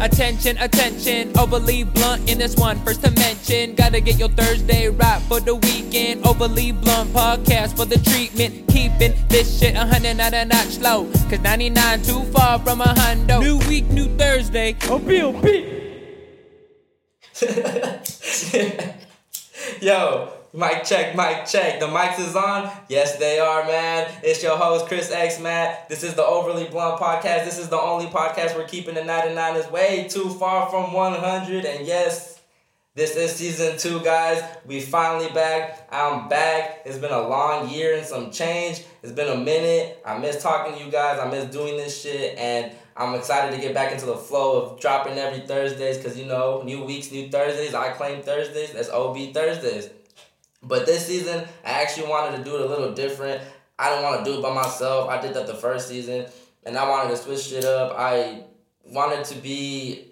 Attention, attention, overly blunt in this one. First to mention, gotta get your Thursday right for the weekend. Overly blunt podcast for the treatment. Keeping this shit a hundred not a notch low. Cause 99 too far from a hundo. New week, new Thursday. OBOB. Yo, mic check, mic check. The mics is on. Yes, they are, man. It's your host, Chris X, Matt. This is the Overly Blunt podcast. This is the only podcast we're keeping the 99 is way too far from 100. And yes, this is season two, guys. We finally back. I'm back. It's been a long year and some change. It's been a minute. I miss talking to you guys. I miss doing this shit. And I'm excited to get back into the flow of dropping every Thursdays because, you know, new weeks, new Thursdays. I claim Thursdays. That's OB Thursdays. But this season, I actually wanted to do it a little different. I didn't want to do it by myself. I did that the first season, and I wanted to switch it up. I wanted to be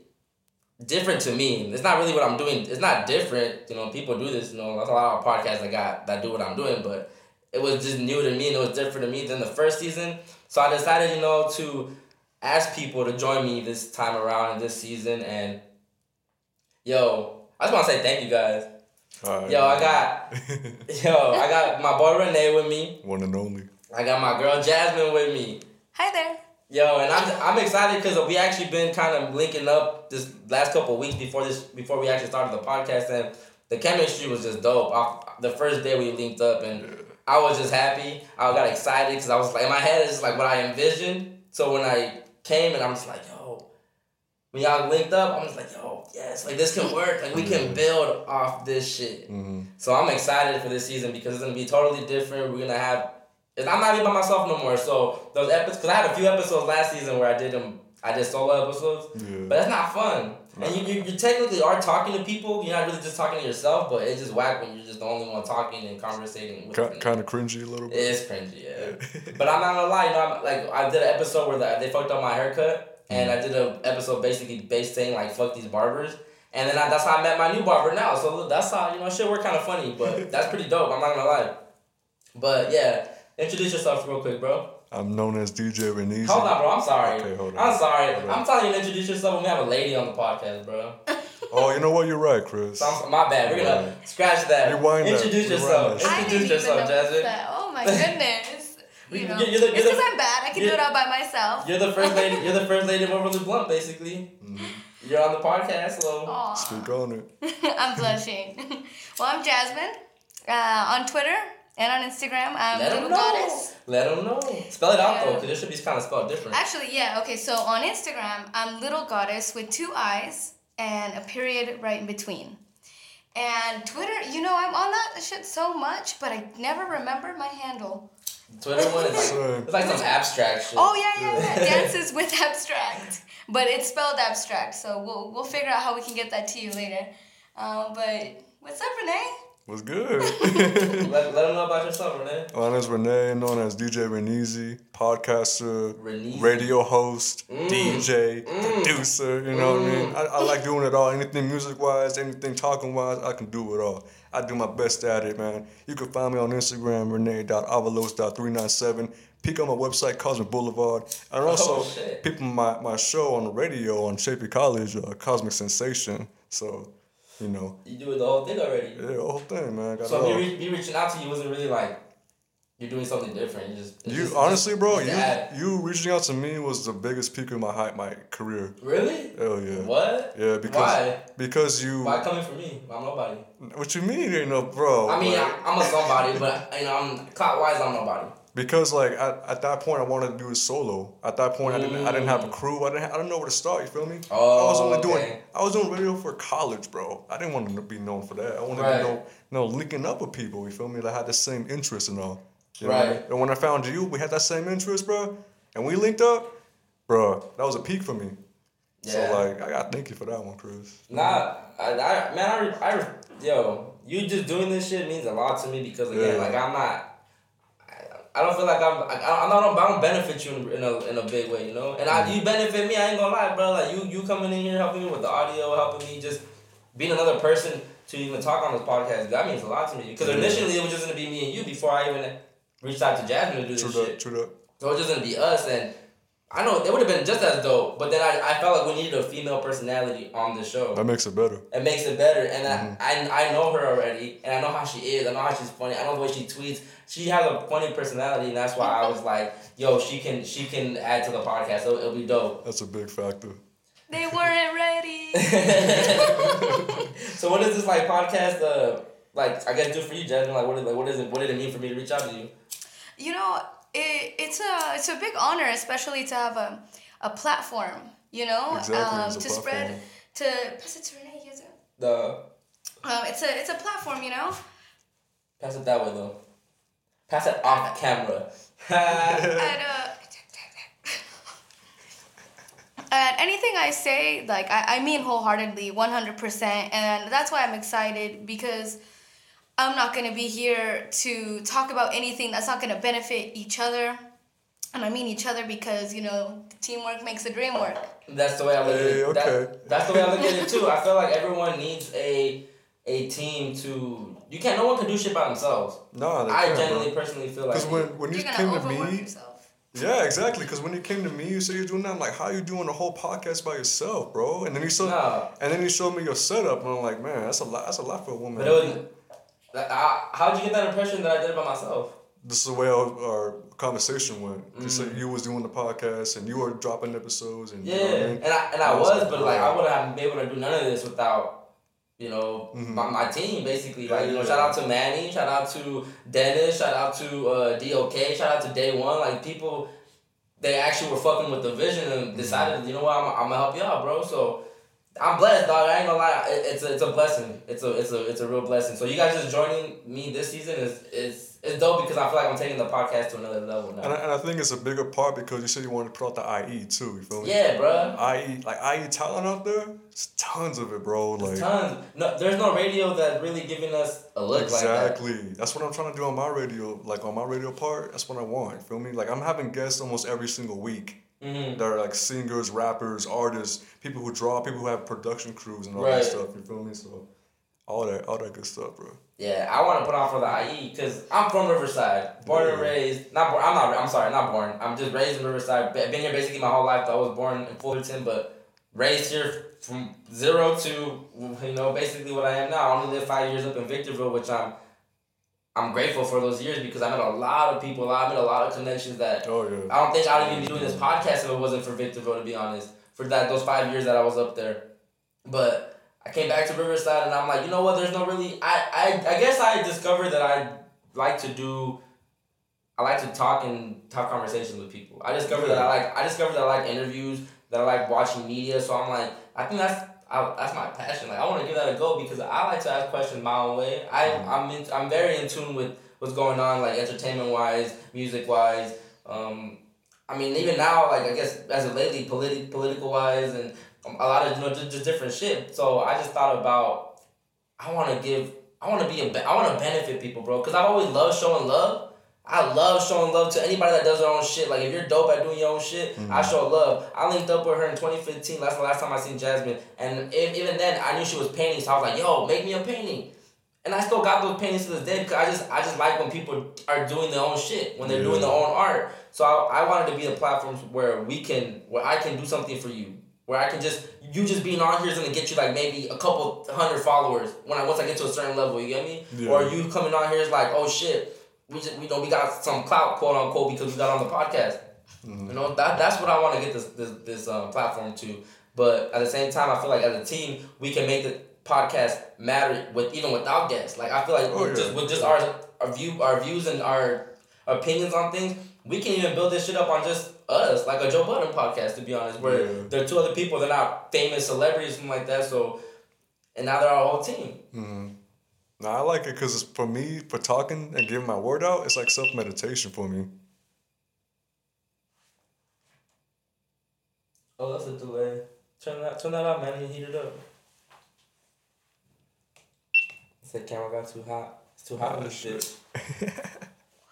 different to me. It's not really what I'm doing. It's not different. You know, people do this. You know, there's a lot of podcasts I got that do what I'm doing, but it was just new to me and it was different to me than the first season. So I decided, you know, to ask people to join me this time around in this season. And yo, I just want to say thank you guys. Alright. Yo, I got yo, I got my boy Renee with me. one and only. I got my girl Jazmin with me. Hi there. Yo, and I'm I'm excited because we actually been kind of linking up this last couple weeks before this before we actually started the podcast, and the chemistry was just dope. Off the first day we linked up, and I was just happy. I got excited because I was like in my head it's just like what I envisioned. So when I came and I'm just like, yo, when y'all linked up, I'm just like, yo, yes, like this can work. Like we can build off this shit. hmm So I'm excited for this season because it's gonna be totally different. We're gonna have. I'm not even by myself no more. So those episodes, because I had a few episodes last season where I did them. I did solo episodes, Yeah. but that's not fun. And you, you, you technically are talking to people. You're not really just talking to yourself, but it's just whack when you're just the only one talking and conversating. With them. kind of cringy a little bit. It's cringy, yeah. but I'm not gonna lie, you know, I'm, like I did an episode where the, they fucked up my haircut, and I did an episode basically based saying like fuck these barbers, and then I, that's how I met my new barber now. So that's how you know shit. We're kind of funny, but that's pretty dope. I'm not gonna lie. But yeah, introduce yourself real quick, bro. I'm known as DJ Reneezy. Hold on, bro. I'm sorry. Okay, hold on. I'm sorry. Hold on. I'm telling you to introduce yourself when we have a lady on the podcast, bro. Oh, you know what? You're right, Chris. So I'm, my bad. We're gonna Right. scratch that. Rewind that. Introduce Rewind yourself. that. Introduce yourself, know Jazmin. that. Oh my goodness. You You're know, you're the- you're the- because I'm bad. I can do it all by myself. You're the first lady. You're the first lady of Overly Blunt, basically. Mm-hmm. You're on the podcast, so Aw. Speak on it. I'm blushing. well, I'm Jazmin. Uh, on Twitter and on Instagram, I'm let Little them know. Goddess. Let them know. Spell it out though, Yeah. because it should be kind of spelled different. Actually, yeah. Okay, so on Instagram, I'm Little Goddess with two eyes and a period right in between. And Twitter, you know, I'm on that shit so much, but I never remember my handle. Twitter one is like Same. it's like some abstract shit. Oh yeah, yeah, yeah. Dances with abstract, but it's spelled abstract. So we'll we'll figure out how we can get that to you later. Um, but what's up, Renee? What's good? Let, let them know about yourself, Renee. My name is Renee, known as DJ Reneezy, podcaster, Reneezy. radio host, Mm. DJ, producer. You know what I mean? I, I like doing it all. Anything music wise, anything talking wise, I can do it all. I do my best at it, man. You can find me on Instagram, rene.avalos.397. Peek on my website, Cosmic Boulevard. And also, Oh, peep my, my show on the radio on Chaffey College, uh, Cosmic Sensation. So, you know, You do it the whole thing already. yeah, the whole thing, man. Got So me, re- me reaching out to you wasn't really like you're doing something different. You just You just- honestly, bro, just you you reaching out to me was the biggest peak of my height, my career. really Hell yeah. what? Yeah, because Why? because you. Why coming for me? I'm nobody. What you mean, you know, bro? I mean, like, I, I'm a somebody, but you know, I'm clout wise, I'm nobody. Because like at, at that point, I wanted to do it solo. At that point, I didn't I didn't have a mm. crew. I didn't I didn't know where to start. You feel me? I was Oh, only doing okay. I was doing radio for college, bro. I didn't want to be known for that. I wanted Right. to know known, no linking up with people. You feel me? That had the same interests and all. You know? Right. And when I found you, we had that same interest, bro. And we linked up, bro. That was a peak for me. Yeah. So like, I gotta thank you for that one, Chris. Nah, I, I man, I, I, yo, you just doing this shit means a lot to me because again, Yeah. like I'm not. I- I don't feel like I'm. I, I'm not. I don't benefit you in, in a in a big way, you know. And I, mm. you benefit me. I ain't gonna lie, bro. Like you, you coming in here helping me with the audio, helping me just being another person to even talk on this podcast. That means a lot to me because initially it was just gonna be me and you before I even reached out to Jazmin to do this True shit. true that. So it's just gonna be us, and I know it would have been just as dope, but then I, I felt like we needed a female personality on the show. That makes it better. It makes it better, and Mm-hmm. I, I I know her already, and I know how she is. I know how she's funny. I know the way she tweets. She has a funny personality, and that's why I was like, "Yo, she can she can add to the podcast. It'll, it'll be dope." That's a big factor. They weren't ready. so what does this like podcast uh like I guess do for you, Jazmin? Like what is like what is it what did it mean for me to reach out to you? You know, it, it's a it's a big honor, especially to have a, a platform. You know, Exactly, um, it's a to spread to pass it to Renee. Yes, sir. The Um, it's a it's a platform. You know, pass it that way though. Pass it off camera. and uh, and anything I say, like I, I mean wholeheartedly, one hundred percent, and that's why I'm excited because. I'm not gonna be here to talk about anything that's not gonna benefit each other. And I mean each other because, you know, teamwork makes the dream work. That's the way I look Hey, at it. That- okay. that's the way I look at it too. I feel like everyone needs a a team to. You can't. No one can do shit by themselves. Nah, they I can't, genuinely, bro. personally feel like. Because when when you came gonna me, yourself. yeah, exactly. Because when you came to me, you said you're doing that. I'm like, how you doing a whole podcast by yourself, bro? And then you showed, Nah. and then you showed me your setup, and I'm like, man, that's a lot. That's a lot for a woman. But it was. I, how did you get that impression that I did it by myself? this is the way our, our conversation went. You Mm. said you was doing the podcast and you were dropping episodes and Yeah, you know I mean? and I and I I was was, like, but like. I wouldn't have been able to do none of this without, you know, Mhm. my, my team basically. Like you know, Yeah. shout out to Manny, shout out to Dennis, shout out to uh, DOK, shout out to Day One. Like people, they actually were fucking with the vision and decided, you know what, I'm, I'm gonna help you out, bro. So. I'm blessed, dog. I ain't gonna lie. It, it's a, it's a blessing. It's a, it's a, it's a real blessing. So you guys just joining me this season is, is, is dope because I feel like I'm taking the podcast to another level now. And I, and I think it's a bigger part because you said you wanted to put out the IE too. You feel me? yeah, bro. IE like IE talent out there. There's tons of it, bro. Like Tons. No, there's no radio that's really giving us a look like that. exactly. That's what I'm trying to do on my radio. Like on my radio part, that's what I want. You feel me? Like I'm having guests almost every single week. Mm-hmm. that are like singers, rappers, artists, people who draw, people who have production crews and all Right. that stuff. You feel me? So all that, all that good stuff, bro. Yeah, I want to put on for the IE because I'm from Riverside, born and raised. Not born. I'm not. I'm sorry, not born. I'm just raised in Riverside. Be- Been here basically my whole life. Though. I was born in Fullerton, but raised here from zero to you know basically what I am now. I only lived five years up in Victorville, which I'm. I'm grateful for those years because I met a lot of people. I met a lot of connections that Oh yeah. I don't think I'd even be doing this podcast if it wasn't for Victorville, to be honest. For that those five years that I was up there, but I came back to Riverside and I'm like, you know what? There's no really. I I, I guess I discovered that I like to do. I like to talk and have conversations with people. I discovered that I like. I discovered that I like interviews. That I like watching media. So I'm like, I think that's. I, that's my passion. Like I want to give that a go because I like to ask questions my own way. I I'm in, I'm very in tune with what's going on, like entertainment wise, music wise. Um, I mean, even now, like I guess as of lately, politi- political wise, and a lot of you know just, just different shit. So I just thought about, I want to give, I want to be a, I want to benefit people, bro. Cause I've always loved showing love. I love showing love to anybody that does their own shit. Like if you're dope at doing your own shit, I mm-hmm. show love. I linked up with her in 2015. That's the last time I seen Jazmin, and if, even then I knew she was painting. So I was like, "Yo, make me a painting." And I still got those paintings to this day because I just I just like when people are doing their own shit when they're doing their own art. So I, I wanted to be a platform where we can where I can do something for you. Where I can just you just being on here is gonna get you like maybe a couple hundred followers when I once I get to a certain level. You get me? Yeah. Or you coming on here is like oh shit we just we know we got some clout quote unquote because we got on the podcast. You know that that's what I want to get this this this um, platform to. But at the same time, I feel like as a team, we can make the podcast matter with even without guests. Like I feel like Oh, with yeah. just with just our our view our views and our opinions on things, we can even build this shit up on just us, like a Joe Budden podcast. To be honest, where Yeah. there are two other people, they're not famous celebrities, something like that. So, and now they're our whole team. Mm-hmm. Nah, I like it because for me, for talking and giving my word out, it's like self meditation for me. Oh, that's a delay. Turn that turn that up, man. You heat it up. Said camera got too hot. It's too hot ah, in this shit.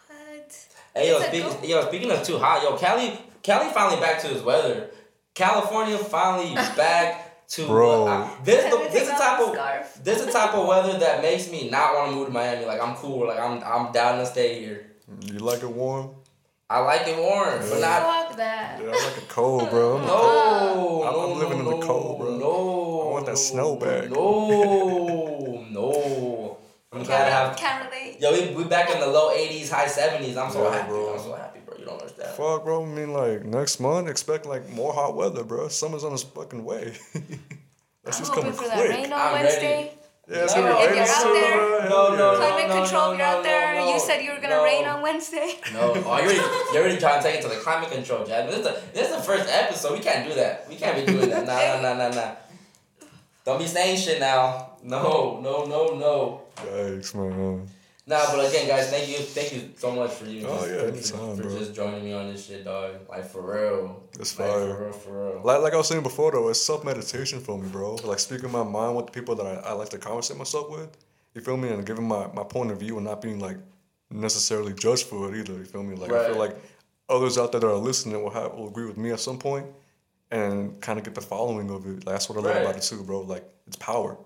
What? Hey yo, It's a speaking go- yo, speaking of too hot, yo, Cali Cali finally back to his weather. California finally back to uh, Bro. I- this the Let me this the type of scarf. this the type of weather that makes me not want to move to Miami. Like I'm cool. Like I'm I'm down to stay here. You like it warm? I like it warm, but not. Fuck that. Yeah, I like it cold, bro. I'm- No, I'm- no, I'm living no, in the cold, bro. No, I want that no, snow back. No, no. I'm glad to have. can't relate. Yo, we we back in the low 80s, high 70s. I'm so Yeah, happy. bro. I'm so happy, bro. You don't understand. Fuck, bro. I mean, like next month, expect like more hot weather, bro. Summer's on its fucking way. That's just coming for that quick. rain on I'm Wednesday. Yeah, it's No, gonna if rain you're soon, out there- bro. No, no. Climate no, control, no, if you're out there. no, you said you were gonna no. rain on Wednesday. No, oh, you already, you already trying to take it to the climate control, Jad. This is the this is the first episode. We can't do that. We can't be doing that. Nah, nah, nah, nah, nah. Don't be saying shit now. No, no, no, no. Yikes, man. Nah, but again, guys, thank you, thank you so much for you. Oh, just, yeah, for, anytime, for bro. just joining me on this shit, dog. Like for real. It's Like fire. for real, for real. Like, like I was saying before, though, it's self meditation for me, bro. Like speaking my mind with the people that I, I like to conversate myself with. You feel me? And giving my, my point of view and not being like necessarily judged for it either. You feel me? Like I feel like others out there that are listening will have will agree with me at some point and kind of get the following of it. Like, that's what I love Right. about it too, bro. Like it's power.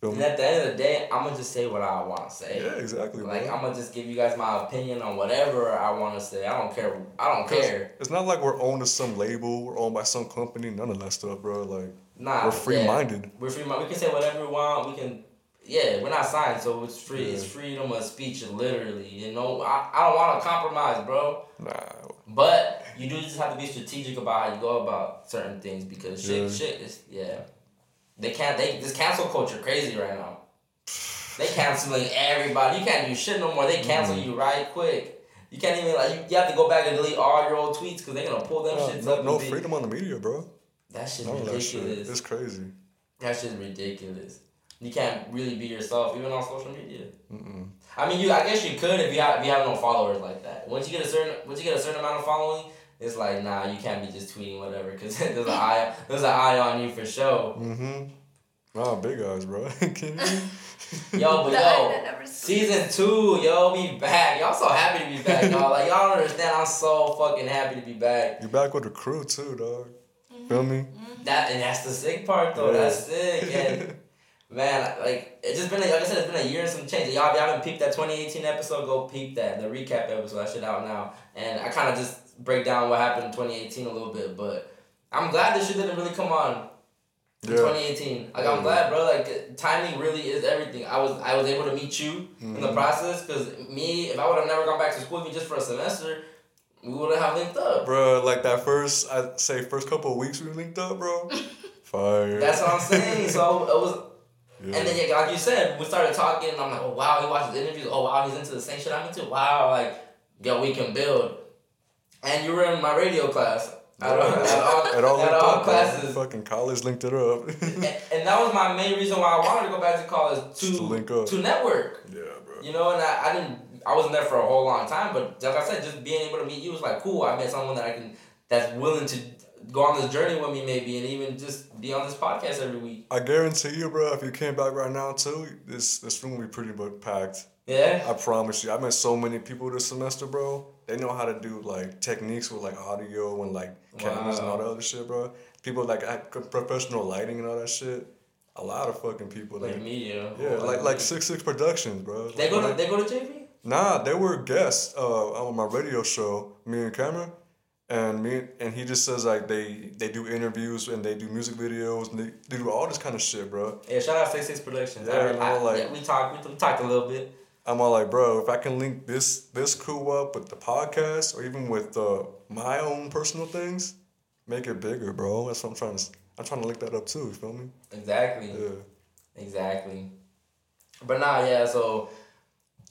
Feel And me? at the end of the day, I'm gonna just say what I want to say. Yeah, exactly, Like bro. I'm gonna just give you guys my opinion on whatever I want to say. I don't care. I don't care. It's not like we're owned to some label, we're owned by some company, none of that stuff, bro. Like Nah, we're free minded. We're free. minded. We can say whatever we want. We can. Yeah, we're not signed, so it's free. Yeah. It's freedom of speech, literally. You know, I, I don't want to compromise, bro. Nah. But you do just have to be strategic about how you go about certain things because shit, Yeah. shit is yeah. They can't. They this cancel culture crazy right now. They canceling everybody. You can't do shit no more. They cancel Mm-hmm. you right quick. You can't even like you, you have to go back and delete all your old tweets because they're gonna pull them No, shits no, up. no freedom on the media, bro. That shit's None of that shit. ridiculous. It's crazy. That shit's ridiculous. You can't really be yourself even on social media. Mm-mm. I mean, you. I guess you could if you have if you have no followers like that. Once you get a certain once you get a certain amount of following, it's like nah, you can't be just tweeting whatever because there's an eye there's an eye on you for sure. Mm-hmm. Nah, big eyes, bro. Can you? Yo, but The yo, that never sleeps. season two, yo, we back. Y'all so happy to be back, y'all. Like y'all don't understand. I'm so fucking happy to be back. You're back with the crew too, dog. Feel me? That and that's the sick part though. Yeah. That's sick. And man, like it's just been a, like I said, it's been a year and some change. Y'all, if y'all haven't peeped that 2018 episode, go peep that. The recap episode, that shit out now. And I kind of just break down what happened in 2018 a little bit, but I'm glad this shit didn't really come on in Yeah. 2018. Like I'm glad, bro. Like timing really is everything. I was I was able to meet you in Mm-hmm. the process because me, if I would have never gone back to school even just for a semester, we wouldn't have linked up. Bro, like that first, I'd say first couple of weeks we linked up, bro. Fire. That's what I'm saying. So it was yeah. And then, yeah, like you said, we started talking, and I'm like, oh, wow, he watches interviews. Oh, wow, he's into the same shit I'm into. Wow, like, yo, we can build. And you were in my radio class. At all, at all, It all at all classes. Fucking college linked it up. and, and that was my main reason why I wanted to go back to college to, to link up. to network. yeah, bro. You know, and I, I didn't, I wasn't there for a whole long time, but like I said, just being able to meet you was like cool. I met someone that I can, that's willing to go on this journey with me, maybe, and even just be on this podcast every week. I guarantee you, bro, if you came back right now too, this this room will be pretty much packed. Yeah? I promise you. I met so many people this semester, bro. They know how to do like techniques with like audio and like cameras and all that other shit, bro. People like act- professional lighting and all that shit. A lot of fucking people. Like Like, media. yeah, like like Six Six Productions, bro. They go to, Like, they go to JV? Nah, they were guests uh, on my radio show, me and Cameron, and me and he just says like they they do interviews and they do music videos and they, they do all this kind of shit, bro. Yeah, shout out Six Six Productions. Yeah, I, I- like- yeah, we talked we, we talked a little bit. I'm all like, bro, if I can link this this crew up with the podcast or even with uh, my own personal things, make it bigger, bro. That's what I'm trying to. I'm trying to link that up too. You feel me? Exactly. Yeah. Exactly. But nah, yeah. So,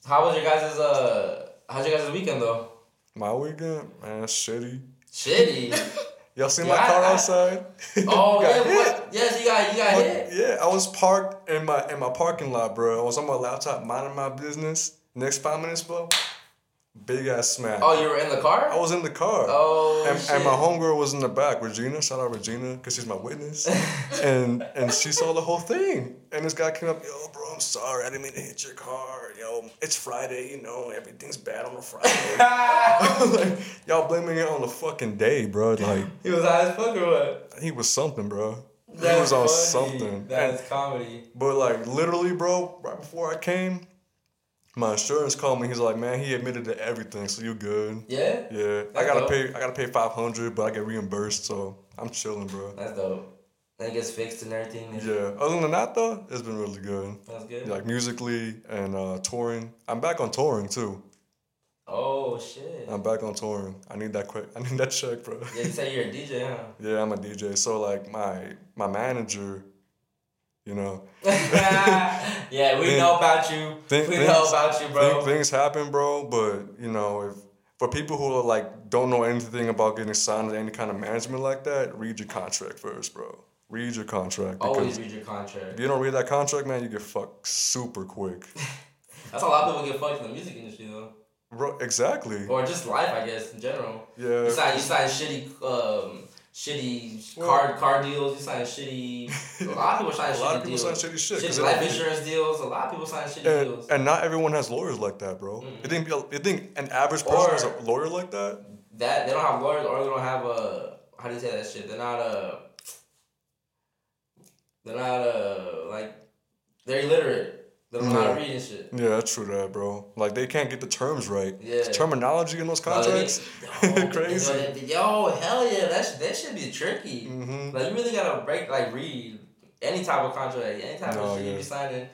how was your guys' uh? How's your guys' weekend though? My weekend, man, shitty. Shitty. Y'all seen Yeah, my car I- outside? oh yeah. What? Yes, you got you got hit. yeah, I was parked in my in my parking lot, bro. I was on my laptop minding my business. Next five minutes, bro, big ass smack. Oh, you were in the car. I was in the car. Oh and, shit. and my homegirl was in the back, Regina. Shout out Regina, cause she's my witness. and and she saw the whole thing. And this guy came up, yo, bro, I'm sorry, I didn't mean to hit your car. Yo, it's Friday, you know, everything's bad on a Friday. like, y'all blaming it on the fucking day, bro. Like he was high as fuck or what? he was something, bro. He That's was on funny. something. That's comedy. But like literally, bro, right before I came, My insurance called me. He's like, man, he admitted to everything, so you good. Yeah. Yeah, I gotta dope. pay. I gotta pay five hundred, but I get reimbursed, so I'm chilling, bro. That's dope. And it gets fixed and everything. and- Yeah. Other than that, though, it's been really good. That's good. Like musically and uh, touring. I'm back on touring too. Oh shit. I'm back on touring. I need that quick. I need that check, bro. Yeah, you say you're a DJ, huh? Yeah, I'm a DJ. So like my my manager, you know, yeah, we know about you. we things- know about you, bro. thing- things happen, bro. But you know, if for people who are like don't know anything about getting signed to any kind of management like that, read your contract first, bro. Read your contract Always read your contract. if you don't read that contract, man, you get fucked super quick. That's how a lot of people get fucked in the music industry, though, Bro, exactly. or just life, I guess, in general. You Yeah. sign, you sign shitty, um, shitty Well- car car deals. You sign shitty. A lot of people sign A shitty lot of people deals. sign shitty shit, Shitty life insurance deals. A lot of people sign shitty And, deals. and not everyone has lawyers like that, bro. You think you think an average person Or- has a lawyer like that? that they don't have lawyers or they don't have a how do you say that shit? They're not a. They're not a like. They're illiterate. They don't know how to No. read and shit. Yeah, that's true, that bro. Like they can't get the terms right. Yeah. Terminology in those No, they contracts, crazy. Yo, Yo, hell yeah, that sh- that should be tricky. Mhm. Like you really gotta break like read any type of contract, any type No, of shit you yeah. be signing.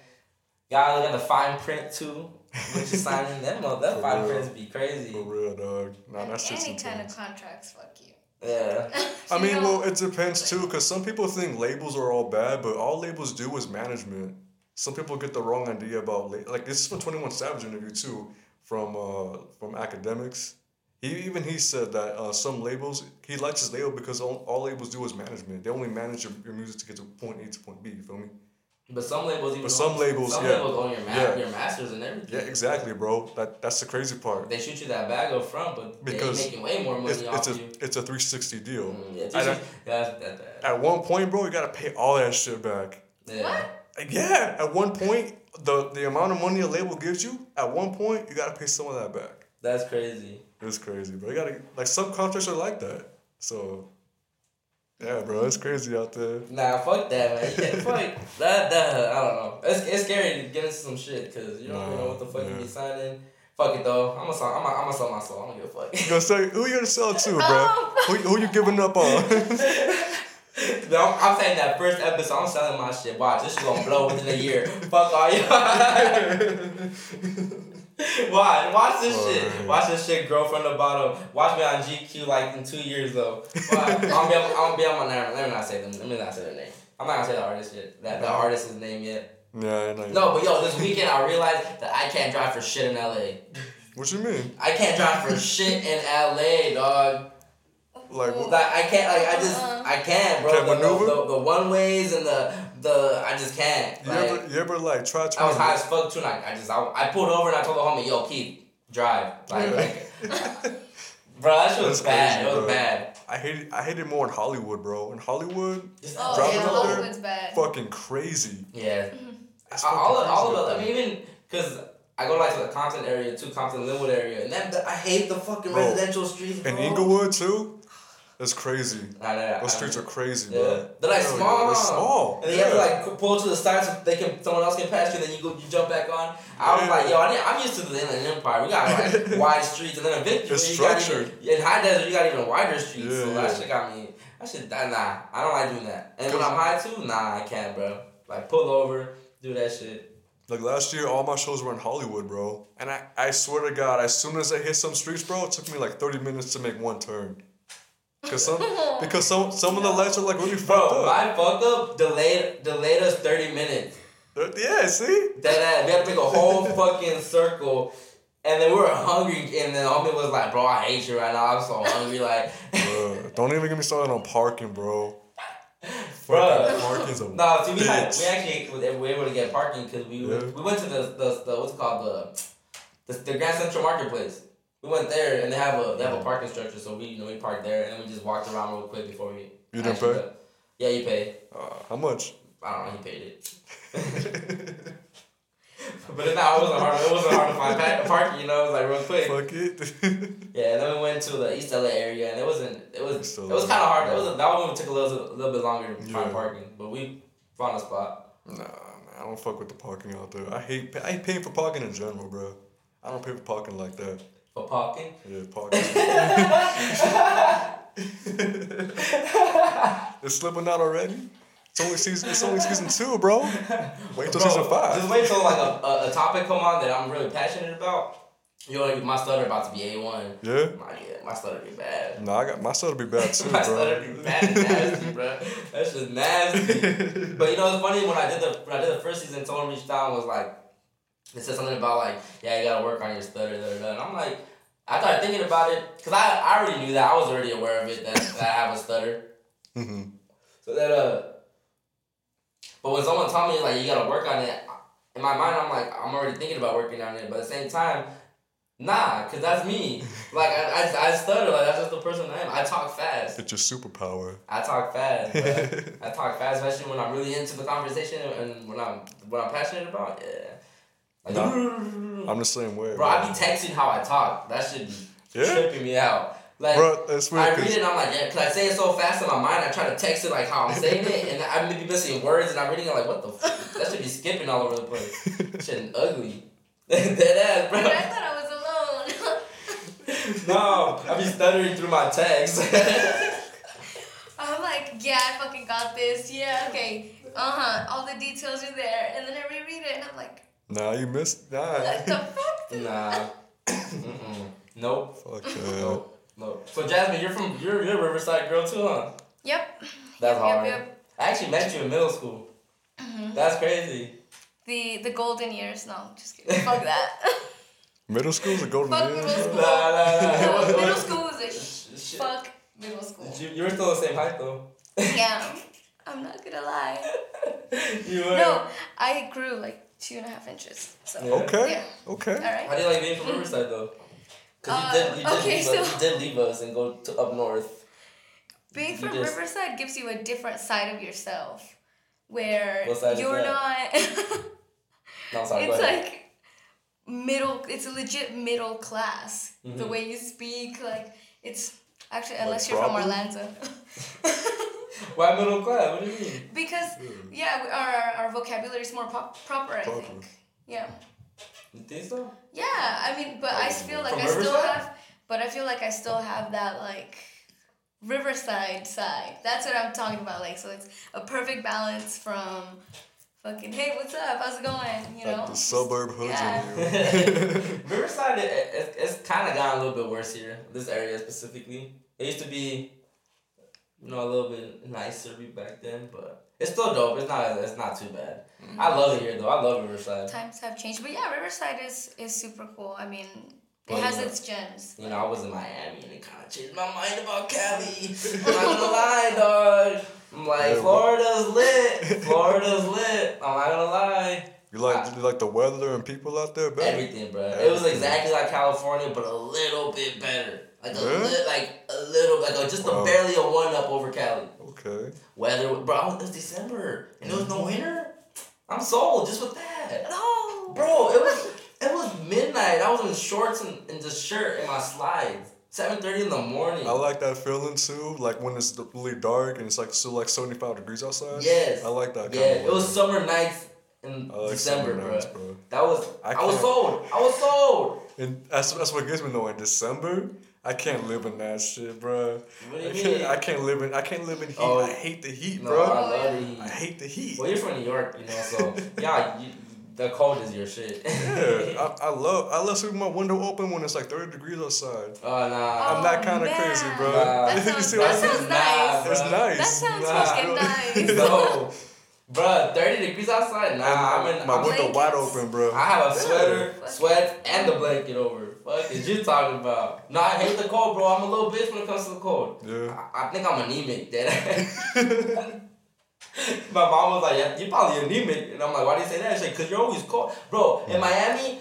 Gotta look at the fine print too. What you signing? them mo- that fine real. prints be crazy. For real, dog. Nah, that shit's Any kind of contracts, fuck you. Yeah. I mean, know? well, it depends too, because some people think labels are all bad, but all labels do is management. Some people get the wrong idea about la- like this is from Twenty One Savage interview too, from uh from academics. He even he said that uh, some labels he likes his label because all, all labels do is management. They only manage your, your music to get to point A to point B. You feel me? But some labels even But some own- labels, some yeah. labels own your ma- Yeah. your masters and everything. Yeah, exactly, bro. That that's the crazy part. They shoot you that bag up front, but Because they making way more money It's, off it's a you. it's a three sixty deal. Mm, yeah, And that's, at, that's, that, that, at one point, bro, you gotta pay all that shit back. yeah. What? Yeah, at one point, the the amount of money a label gives you, at one point, you gotta pay some of that back. That's crazy. It's crazy, bro. You gotta like some contracts are like that. So, yeah, bro, it's crazy out there. Nah, fuck that, man. You can't, fuck that. That I don't know. It's, it's scary to get into some shit because you don't even know what the fuck you be signing. Fuck it though. I'm gonna sell. I'm gonna, I'm gonna sell my soul. I'm gonna give a fuck. You gonna say who you gonna sell to, bro? Who, who you giving up on? No, I'm, I'm saying that first episode, I'm selling my shit. Watch, this is gonna blow within a year. Fuck all y'all. watch, watch this shit. Watch this shit grow from the bottom. Watch me on GQ like in two years though. I'm gonna be, on- I'm be on my name. Let me not say them. Let me not say their name. I'm not gonna say the artist yet. That the artist's name yet. yeah, I know. No, but yo, this weekend I realized that I can't drive for shit in LA. What you mean? I can't drive for shit in LA, dog. Like, what- Like I can't, like I just, uh-huh. I can't, bro. Can't the, the, maneuver? the, the one ways and the, the, I just can't. you ever you ever like try to? I was high as fuck too, and I, I just, I, I pulled over and I told the homie, yo, keep drive. Like, like bro, that shit was That's bad. crazy, it was bro. bad. I hate it. I hate it more in Hollywood, bro. In Hollywood, Just, Oh, Driving yeah, up there? Bad. fucking crazy. yeah. Mm-hmm. It's all, fucking all of, all of it. I mean, even because I go like to the Compton area too, Compton Lynwood area, and that, I hate the fucking Bro, residential streets. In. Inglewood too, it's crazy. Those I- streets are crazy, Yeah, bro. they're like Hell yeah, small. They're small. And then you have to like pull to the side so they can someone else can pass you. Then you go, you jump back on. I was like, yo, I I'm used to the Inland Empire. We got like wide streets, and then eventually It's you got structured. even, in high desert you got even wider streets. Yeah, so that shit got me. That shit, that, nah, I don't like doing that. And when I'm high too, nah, I can't, bro. Like pull over, do that shit. Like last year, all my shows were in Hollywood, bro. And I, I swear to God, as soon as I hit some streets, bro, it took me like 30 minutes to make one turn. Cause some, because some, some of the lights are like really fucked Bro, up. my fuck up delayed delayed us thirty minutes. They're- Yeah, see? That ass. We had to make a whole fucking circle. And then we were hungry, and then homie was like, "Bro, I hate you right now. I'm so hungry." Like, Bruh, don't even get me started on parking, bro. Bruh. Fucking parking's a no, see, we had, we actually we were able to get parking because we Yeah. we went to the, the the what's it called the, the the Grand Central Marketplace. We went there and they have a they have a parking structure, so we you know we parked there and then we just walked around real quick before we. You didn't pay? Yeah, you paid. Uh, how much? I don't know. He paid it. but it, nah, it wasn't hard. It wasn't hard to find pa- parking. You know, it was like real quick. Fuck it. Yeah, and then we went to the East LA area, and it wasn't. It was. It was kind of hard. It was that one took a little, a little bit longer to find parking, but we found a spot. nah, man. I don't fuck with the parking out there. I hate I hate paying for parking in general, bro. I don't pay for parking like that. For parking. Yeah, parking. it's slipping out already. It's only season. It's only season two, bro. Wait till Bro, season five. Just wait till like a, a, a topic come on that I'm really passionate about. You know, my stutter about to be A one. Yeah. My yeah, my stutter be bad. No, I got my to be bad too, my stutter be bad nasty, bro. That's just nasty. but you know, it's funny when I did the when I did the first season, someone reached out and was like, it said something about like, yeah, you gotta work on your stutter, da, da, da. and I'm like, I started thinking about it because I, I already knew that I was already aware of it that, that I have a stutter. hmm So that uh, but when someone told me like you gotta work on it, in my mind I'm like I'm already thinking about working on it, but at the same time, nah, cause that's me. Like I, I, I stutter, like that's just the person I am. I talk fast. It's your superpower. I talk fast. I talk fast, especially when I'm really into the conversation and when I'm what I'm passionate about. Yeah. Like, I'm the same way. bro, I be texting how I talk. That should be Yeah? tripping me out. Like, Bro, that's weird. I read it and I'm like, yeah, cause I say it so fast in my mind, I try to text it like how I'm saying it, and I may be missing words, and I'm reading it like, what the fuck? That should be skipping all over the place. Shit ugly. Dead ass, But I thought I was alone. No, I be stuttering through my text. I'm like, yeah, I fucking got this. Yeah, okay. Uh huh. All the details are there. And then I reread it and I'm like, Nah, you missed. Nah. what the fuck? nah. Mm-mm. Nope. Fuck that. Nope. Nope. So Jazmin, you're from you're you're a Riverside girl too, huh? Yep. That's Yep, hard. yep, yep. I actually met you in middle school. Mm-hmm. That's crazy. The the golden years. No, just kidding. Fuck that. Middle school's a golden Fuck years, middle school. Nah, nah, nah. It No, middle school was a Sh- sh- fuck middle school. You, you were still the same height though. Yeah. I'm not gonna lie. you were. No, I grew like two and a half inches. So Yeah. Okay. Yeah. Okay. all right. How do you like being from Riverside though? Cause Uh, you did you did okay, leave so- us, you did leave us and go to up north. Being You from just- Riverside gives you a different side of yourself, where What side is you're not. No, I'm sorry. it's ahead. like middle. It's a legit middle class. The Mhm. way you speak, like it's actually Like unless you're from? Orlando. Why middle class? What do you mean? because hmm. yeah, we- our our vocabulary is more pop, proper. I Proper. think. Yeah. You think so? Yeah, I mean, but I feel like I still Riverside? have, but I feel like I still have that like Riverside side. That's what I'm talking about. Like, so it's a perfect balance from fucking hey, what's up? How's it going? You know, Like the suburb hoods Yeah. in you. Riverside, it, it, it's kind of gotten a little bit worse here. This area specifically. It used to be, you know, a little bit nicer back then, but it's still dope. It's not. It's not too bad. Mm-hmm. I love it here though. I love Riverside. times have changed, but yeah, Riverside is is super cool. I mean, it Well, has yeah. its gems. You know, I was in Miami and it kind of changed my mind about Cali. I'm not gonna lie, dog. I'm like, Yeah, Florida's lit. Florida's lit. I'm not gonna lie. You like you like the weather and people out there, better? Everything, bro. It was exactly like California, but a little bit better. Like a Yeah? li- like a little, like a, just a barely a one up over Cali. Okay. Weather, bro. It was December and there was no mm-hmm. winter. I'm sold just with that. No, Bro, it was it was midnight. I was in shorts and, and just shirt and my slides. Seven thirty in the morning. I like that feeling too, like when it's really dark and it's like still like seventy five degrees outside. Yes. I like that. Kind yeah, of it was summer nights in I like December, summer bro. nights, bro. That was I I, was sold. I was sold. And that's that's what gets me though. In December, I can't live in that shit, bro. What do I you can't, mean? I can't live in I can't live in heat. Oh. I hate the heat, No, bro. I love the heat. I hate the heat. Well, you're from New York, you know, so yeah, you, the cold is your shit. Yeah, I, I love I love sleeping my window open when it's like thirty degrees outside. Oh nah. I'm that Oh, kinda crazy, bro. Nah. That You sounds, see what that I'm sounds saying? nice. It's nice. That sounds Nah, fucking bro. nice. no, bruh, thirty degrees outside. Nah, I'm in. my I'm, window wide blankets. open, bro. I have a sweater, sweat, and the blanket over. Fuck is you talking about? No, I hate the cold, bro. I'm a little bitch when it comes to the cold. Yeah. I, I think I'm anemic, dead. My mom was like, yeah, "You probably anemic," and I'm like, "Why do you say that?" She's like, "Cause you're always cold, bro." In Miami,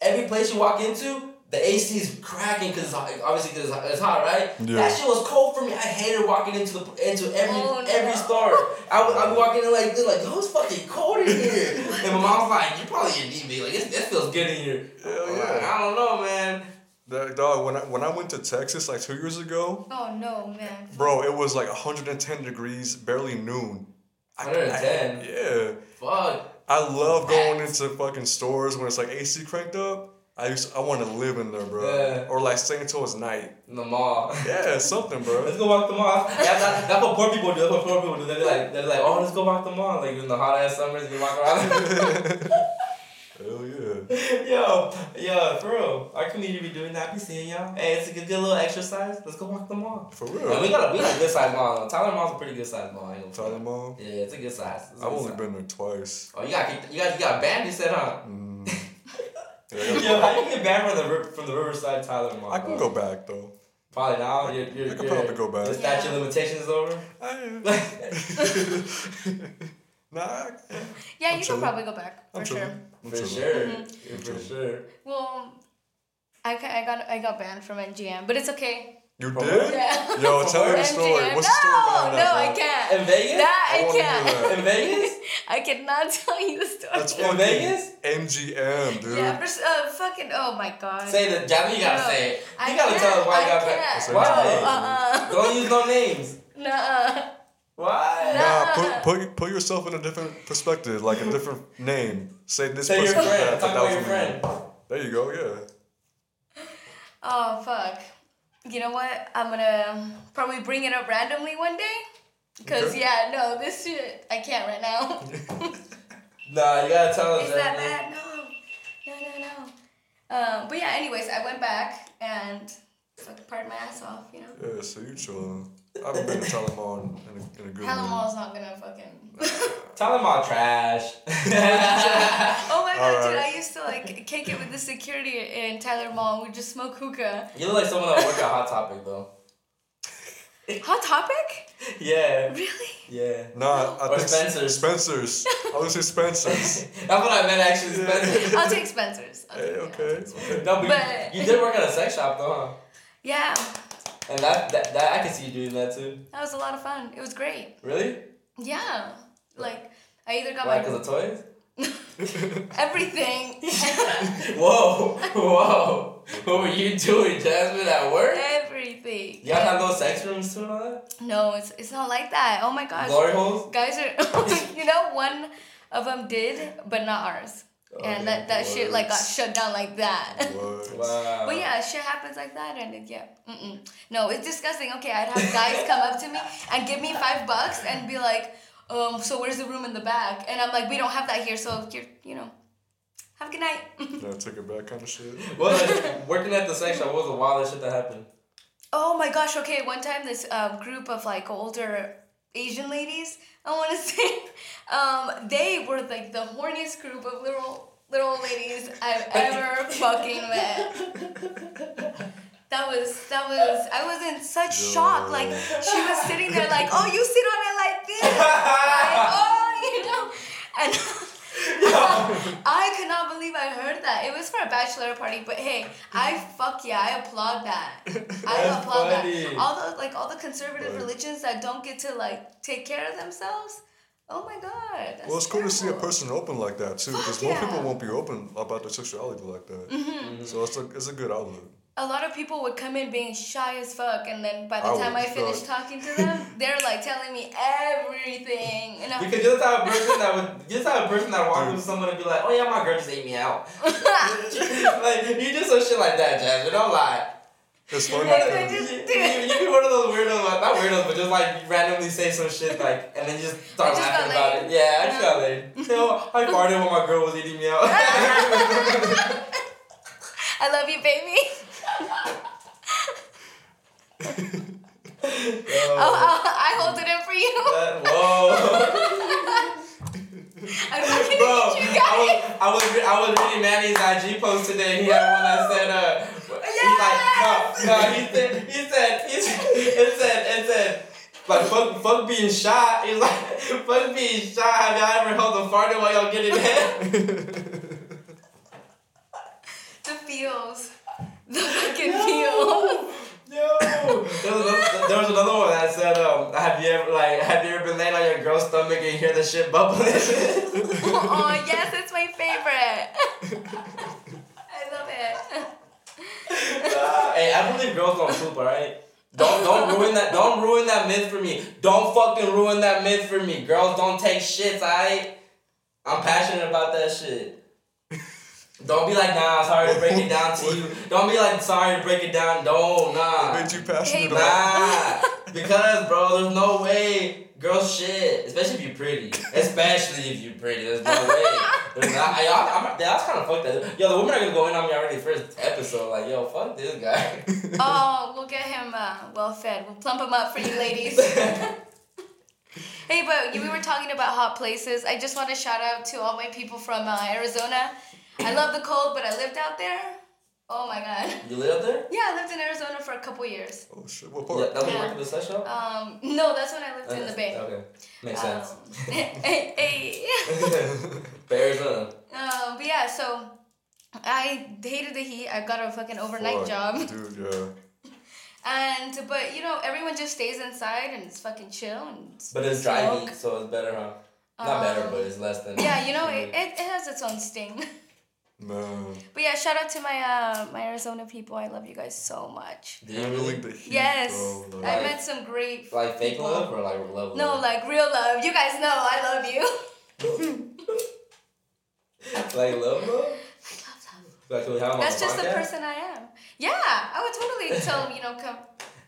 every place you walk into, the AC is cracking because it's hot, obviously because it's hot, right? Yeah. That shit was cold for me. I hated walking into the into every Oh, no. every store. I would I would walk in like, they're like, "Oh, it's fucking cold in here," and my mom's like, "You probably anemic. Like, it, it feels good in here." Hell I'm yeah. like, I don't know, man. That dog, when I when I went to Texas like two years ago, Oh no, man. bro, it was like 110 degrees, barely noon. I- 110? I, yeah. Fuck. I love going into fucking stores when it's like AC cranked up. I used I want to live in there, bro. Yeah. Or like staying until it's night. In the mall. Yeah, something, bro. Let's go walk the mall. Yeah, that, that's what poor people do. That's what poor people do. They're like, they're like, oh, let's go walk the mall. Like in the hot ass summers, you walk around. Hell yeah. yo, yo, for real. Our community be doing that. Be seeing y'all. Hey, it's a good, good little exercise. Let's go walk the mall. For real. And we got a we got a good size mall. Tyler Mall's a pretty good size mall. Tyler. Mall. Yeah, it's a good size. A I've good only size. been there twice. Oh, you got you got you got banned. You said, huh? Mm. Yeah, I gotta Yo, how you get banned from the ri- from the Riverside Tyler Mall? I can go back though. Probably now. You're, you're, I could you're- probably go back. The statute of limitations is over. nah, Yeah, I'm you chilling. can probably go back for I'm sure. chilling. I'm For chilling. sure. Mm-hmm. For sure. Well, I, ca- I got I got banned from NGM, but it's okay. You For did? Yeah. Yo, tell me the MGM. story. What's no, the story behind no, that? I can't. In Vegas? That I I, can't. In Vegas? I cannot tell you the story. That's In fucking Vegas? MGM, dude. yeah, for, uh, fucking. Oh my god. Say the Jazmin, you gotta No, say it. I You gotta tell us why you got I Why? Uh-uh. Don't use no names. Nuh-uh. Why? Nah, put, put put yourself in a different perspective, like a different name. Say this Say your person friend. that, Talk that about was your me. friend. There you go. Yeah. Oh fuck. You know what? I'm gonna probably bring it up randomly one day. Cause Okay. yeah, no, this shit I can't right now. Nah, you gotta tell us. Is that bad? No, no, no, no. Um, but yeah, anyways, I went back and fucking partied my ass off. You know, Yeah. So you chilling. I haven't been to Tyler Mall in, in, a, in a good Hella minute. Mall's not gonna fucking. Tell them all trash. oh my god, dude! I used to like kick it with the security in Tyler Mall. We just smoke hookah. you look like someone that work at Hot Topic though. Hot Topic? Yeah. Really? Yeah. Nah, I Or think Spencer's. Spencer's. I would say Spencer's. That's what I meant actually, Yeah. Spencer. I'll take Spencer's. I'll hey, take- yeah, I'll okay. take Spencer's. No, but, But- you, you did work at a sex shop though, huh? Yeah, And that, that that I can see you doing that too. that was a lot of fun. It was great. Really? Yeah, like I either got Why? my Because of toys? everything, Whoa, whoa. What were you doing, Jazmin, at work? everything. Y'all have those sex rooms too and all that? No, it's it's not like that. Oh my gosh. Glory holes? Guys are, you know, one of them did, but not ours. Oh, and that, that shit like got shut down like that. Wow. But yeah, shit happens like that, and it, yeah, mm-mm. no, it's disgusting. Okay, I'd have guys come up to me and give me five bucks and be like, um, so where's the room in the back? And I'm like, we don't have that here, so you're, you know, have a good night. Yeah, take it back kind of shit. Well, like, working at the sex shop, what was the wildest shit that happened? oh my gosh, okay, one time this um, group of like older Asian ladies, I want to say, um, they were like the horniest group of little little ladies I've ever fucking met. That was that was I was in such shock. Like she was sitting there like, oh, you sit on it like this, like, oh, you know, and I could not believe I heard that. It was for a bachelor party, but hey, I fuck yeah, I applaud that. I That's applaud funny. that. All the like all the conservative Right. religions that don't get to like take care of themselves. Oh my god. That's Well, it's cool to see a person open like that too, because Fuck most people won't be open about their sexuality like that. Mm-hmm. So it's a it's a good outlet. A lot of people would come in being shy as fuck, and then by the I time I would finish talking to them, they're like telling me everything. And I'm Because you're the type of person that would, you're the type of person that walk up to someone and be like, oh yeah, my girl just ate me out. like, you do some shit like that, Jazmin, don't lie. It's funny. Like, because- I just- You, you, you be one of those weirdos, like, not weirdos, but just like randomly say some shit like, and then you just start just laughing about it. Yeah, I just Yeah. got laid. You know, I farted when my girl was eating me out. I love you, baby. Oh, I hold it in for you. that, whoa. I'm looking Bro, at you I was, I was, re- I was reading Manny's IG post today. He had one that said, uh, he's like, no, no, he said, he said, he said, it said, it said, like, fuck, fuck being shy. He's like, fuck being shy. Have y'all ever held a fart while y'all getting head? The feels. The fucking feels. Yo, there was, another, there was another one that said, um, have you ever, like, have you ever been laying on your girl's stomach and you hear the shit bubbling? oh yes, it's my favorite. I love it. hey, I believe girls don't poop, alright? Don't don't ruin that don't ruin that myth for me. Don't fucking ruin that myth for me. Girls don't take shits, alright? I'm passionate about that shit. Don't be like, nah, sorry to break it down to you. Don't be like, sorry to break it down. Don't, nah. Made you passionate Hey, about. Nah, because bro, there's no way Girl, shit, especially if you're pretty, especially if you're pretty. There's no way. There's not. I, I, I'm, that's kind of fucked. That yo, the women are gonna go in on me already first episode. Like yo, fuck this guy. oh, we'll get him uh, well fed. We'll plump him up for you ladies. hey, but we were talking about hot places. I just want to shout out to all my people from uh, Arizona. I love the cold, but I lived out there. Oh my god. you live out there? Yeah, I lived in Arizona for a couple years. Oh shit! What Yeah, part? that's when you Yeah. worked at the sex shop. Um, no, that's when I lived in the Bay. Okay, makes sense. Um, hey, hey. But Arizona. Um, but yeah, so I hated the heat. I got a fucking overnight Fuck, job. Dude, yeah. And but you know, everyone just stays inside and it's fucking chill and But it's dry smoke. heat, so it's better, huh? Not better, Um, but it's less than. Yeah, you know, it, it, it has its own sting. Man. But yeah, shout out to my uh my Arizona people. I love you guys so much. Do you Handling really? the heat, Yes, bro. I met some great. Like fake people. love or like love? No, love? like real love. You guys know I love you. like love love. Like can we have That's the just the person I am. Yeah, I would totally tell him. You know, come.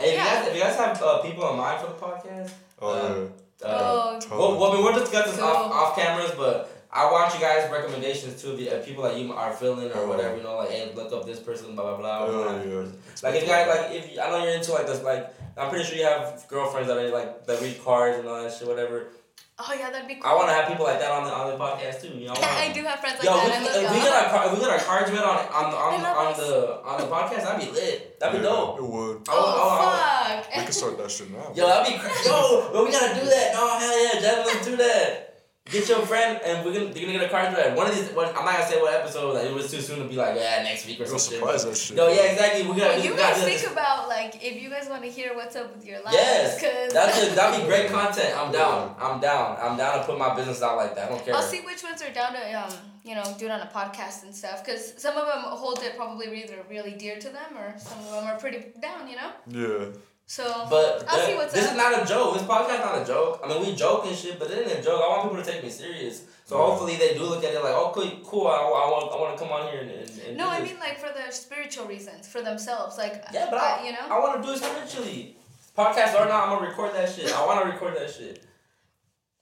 Hey, if, you guys, if you guys have uh, people in mind for the podcast, oh uh, yeah. uh, Oh, Totally. well, well, I mean, we'll discuss this So- off, off cameras, but I want you guys recommendations too. If, you, if people that you are feeling or Oh. whatever, you know, like hey, look up this person, blah blah blah. Oh, blah, blah. yeah. Like if you guys like if you, I know you're into like this like I'm pretty sure you have girlfriends that are like that read cards and all that shit whatever. Oh yeah, that'd be cool. I want to have people like that on the on the podcast too. You know. I I do have friends like Yo, we, that. I love if we y'all. our if we get our cards read on on the on, on the on the podcast. That'd be lit. That'd be yeah, dope. It would. Oh We fuck. can start that shit now. Yo, that'd be crazy. Yo, but we gotta do that. No, hell yeah, Jazmin, do that. Get your friend, and we're gonna, you're gonna get a card read. One of these, one, I'm not gonna say what episode. Like it was too soon to be like, yeah, next week or something. surprise that shit. No, yeah, exactly. We're gonna. Well, we you gotta guys do think this. about like if you guys want to hear what's up with your life. Yes, Cause that's a, that'd be great content. I'm down. I'm down. I'm down to put my business out like that. I don't care. I'll see which ones are down to um you know do it on a podcast and stuff. Cause some of them hold it probably either really dear to them or some of them are pretty down. You know. Yeah. So But I'll that- see what's this up. is not a joke. This podcast not a joke. I mean, we joke and shit, but it ain't a joke. I want people to take me serious. So Right. hopefully they do look at it like, oh, cool, cool. I, I want, I want to come on here and, and, and no, do I this. mean like for the spiritual reasons for themselves. Like Yeah, but I, I, you know. I want to do it spiritually. Podcast or not, I'm gonna record that shit. I want to record that shit.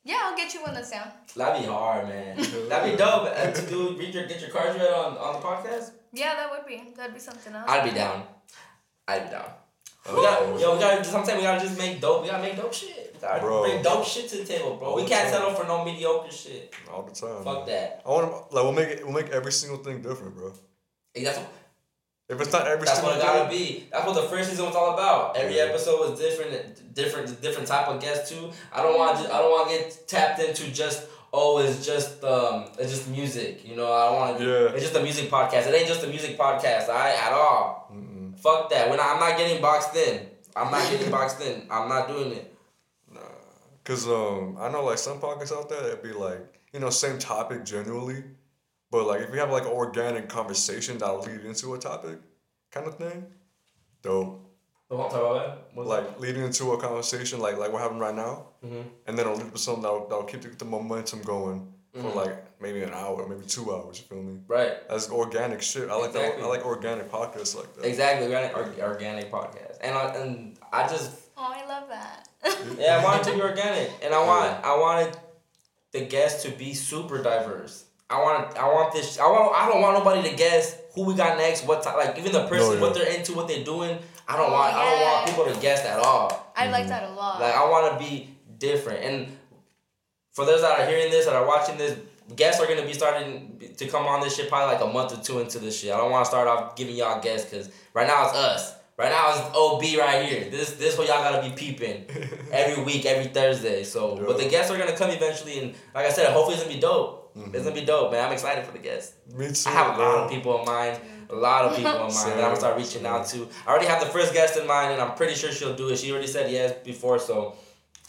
yeah, I'll get you one that's down. That'd be hard, man. That'd be dope. And to do read your get your cards read on on the podcast. Yeah, that would be that'd be something else. I'd be down. I'd be down. Oh, We got, yo, we gotta. Sometimes we gotta just make dope. We gotta make dope shit. We gotta Bro. bring dope shit to the table, bro. All We can't settle for no mediocre shit. All the time. Fuck that. I want to like we'll make it. We'll make every single thing different, bro. Hey, That's what, If it's not every that's single what it gotta be. That's what the first season was all about. Every Yeah. episode was different, different, different type of guest too. I don't want. I don't want to get tapped into just. Oh, it's just um, it's just music. You know, I don't want to. Yeah. It's just a music podcast. It ain't just a music podcast. I at all. Fuck that. When I, I'm not getting boxed in. I'm not getting boxed in. I'm not doing it. Nah. Cause um, I know like some pockets out there that'd be like you know same topic generally, but like if we have like an organic conversation that'll lead into a topic, kind of thing, dope. But what- sorry, what? That? Like leading into a conversation like like we're having right now, Mhm. and then it'll lead to something that'll, that'll keep the, the momentum going for Mhm. like maybe an hour, maybe two hours. You feel me? Right. That's organic shit. I like that. I like organic podcasts like that. Exactly. Organic, or- organic podcast. And I, and I just oh, I love that. yeah, I want it to be organic, and I want I wanted the guests to be super diverse. I want I want this. I want I don't want nobody to guess who we got next. What time? Like even the person, yeah. what they're into, what they're doing. I don't Oh, want I don't want people to guess at all. I like that a lot. Like I want to be different. And for those that are hearing this, that are watching this, guests are gonna be starting to come on this shit probably like a month or two into this shit. I don't want to start off giving y'all guests because right now it's us. Right now it's OB right here. This this what y'all gotta be peeping every week, every Thursday. So, but the guests are gonna come eventually, and like I said, hopefully it's gonna be dope. Mhm. It's gonna be dope, man. I'm excited for the guests. Me too. I have a lot of people in mind. A lot of people in mind that I'm gonna start reaching out to. I already have the first guest in mind, and I'm pretty sure she'll do it. She already said yes before, so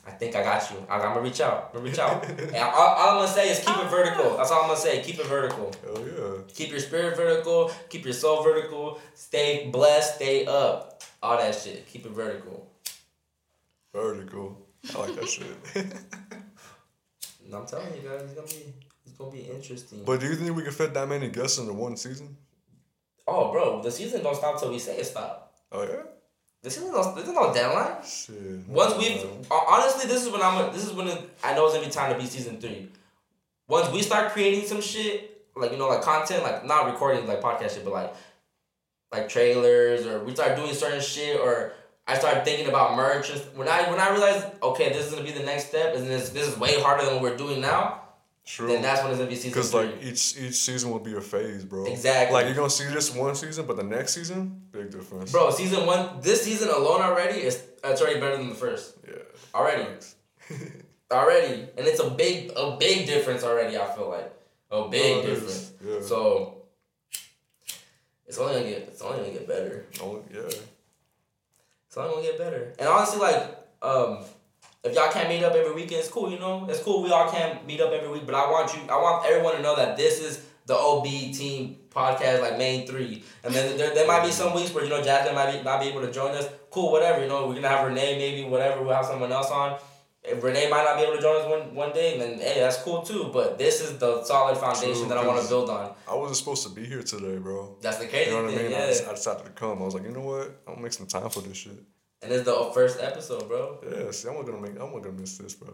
I think I got you. I, I'm gonna reach out. I'm gonna reach out. and all, all I'm gonna say is keep it vertical. That's all I'm gonna say. Keep it vertical. Hell yeah. Keep your spirit vertical. Keep your soul vertical. Stay blessed. Stay up. All that shit. Keep it vertical. Vertical. I like that shit. And I'm telling you guys, it's gonna be it's It's gonna be interesting. But do you think we can fit that many guests into one season? oh, bro, the season don't stop till we say it stop. Oh yeah. The season don't. There's no deadline. Shit. Once we, Uh, honestly, this is when I'm. This is when it, I know it's gonna be time to be season three. Once we start creating some shit, like you know, like content, like not recording like podcast shit, but like, like trailers, or we start doing certain shit, or I start thinking about merch. When I when I realize, okay, this is gonna be the next step, and this this is way harder than what we're doing now. True. Then that's when it's gonna be season Because like each each season will be a phase, bro. Exactly. Like you're gonna see this one season, but the next season, big difference. Bro, season one, this season alone already is it's already better than the first. Yeah. Already. already. And it's a big a big difference already, I feel like. A big Oh, it is. difference. Yeah. So it's only gonna get it's only gonna get better. Oh yeah. It's only gonna get better. And honestly, like, um, if y'all can't meet up every weekend, it's cool, you know? It's cool we all can't meet up every week, but I want you I want everyone to know that this is the OB team podcast, like main three. And then there, there might be some weeks where, you know, Jazmin might be not be able to join us. Cool, whatever, you know, we're gonna have Renee maybe, whatever, we'll have someone else on. If Renee might not be able to join us one, one day, then hey, that's cool too. But this is the solid foundation True, that I want to build on. I wasn't supposed to be here today, bro. That's the crazy You know what I mean? yeah. I, just, I decided to come. I was like, you know what? I'm gonna make some time for this shit. And it's the first episode, bro. Yeah, see, I'm not gonna make. I'm not gonna miss this, bro.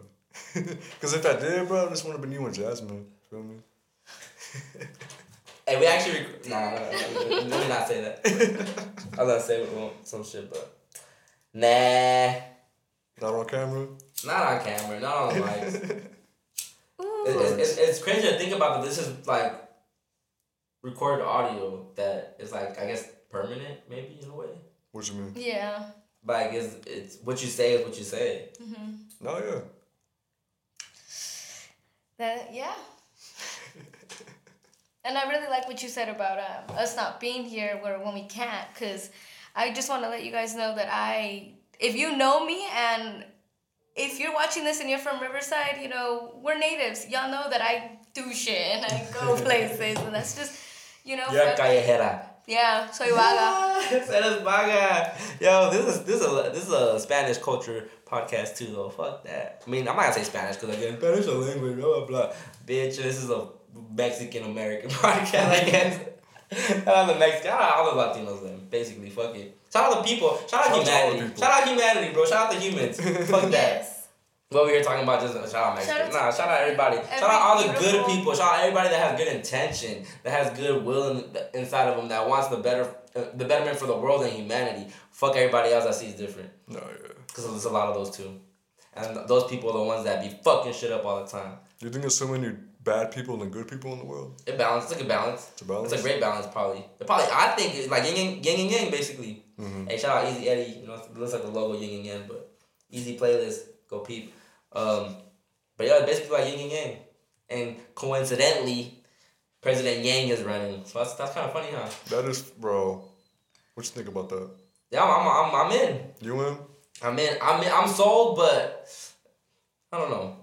Cause if I did, bro, this would have been you and Jazmin. Feel me? Hey, we actually. Rec- nah, nah, nah, let me not say that. I was gonna say some shit, but nah, Not on camera. not on camera, not on the mics. Ooh. It- it's, it's, it's crazy to think about that. This is like recorded audio that is like I guess permanent, maybe in a way. What you mean? Yeah. Like it's it's what you say is what you say. No, yeah. That yeah. and I really like what you said about um, us not being here where when we can't, cause I just want to let you guys know that I, if you know me and if you're watching this and you're from Riverside, you know we're natives. Y'all know that I do shit and I go places, and that's just, you know. You're fuck- callejera. Yeah, soy vaga. Eres vaga. Yo, this is this is a this is a Spanish culture podcast too though. Fuck that. I mean, I'm not gonna say Spanish because again, Spanish is a language. Blah blah blah. Bitch, this is a Mexican American podcast. I guess. Shout out the Mexican. Shout out all the Latinos then. Basically, fuck it. Shout out the people. Shout out Shout out to all the humanity. people. Shout out humanity, bro. Shout out the humans. fuck that. Yes. What we were talking about just shout out Mexico. Shout out to nah, shout out everybody. shout out all the good people. Shout out everybody that has good intention, that has good will in, inside of them, that wants the better, uh, the betterment for the world and humanity. Fuck everybody else that sees different, No, yeah. because there's a lot of those too, and those people are the ones that be fucking shit up all the time. Do you think there's so many bad people and good people in the world? It balance. It's like a balance. It's a balance. It's a great balance, probably. It probably, I think it's like yin and yin and yang, basically. Mm-hmm. Hey, shout out Easy Eddie. You know, it looks like the logo yin and yang, but easy playlist. Go peep. Um, but yeah, it's basically like yin and yang. And coincidentally, President Yang is running. So that's, that's kind of funny, huh? That is, bro. What you think about that? Yeah, I'm, I'm, I'm, I'm in. You in? I'm in. I'm in. I'm sold, but I don't know.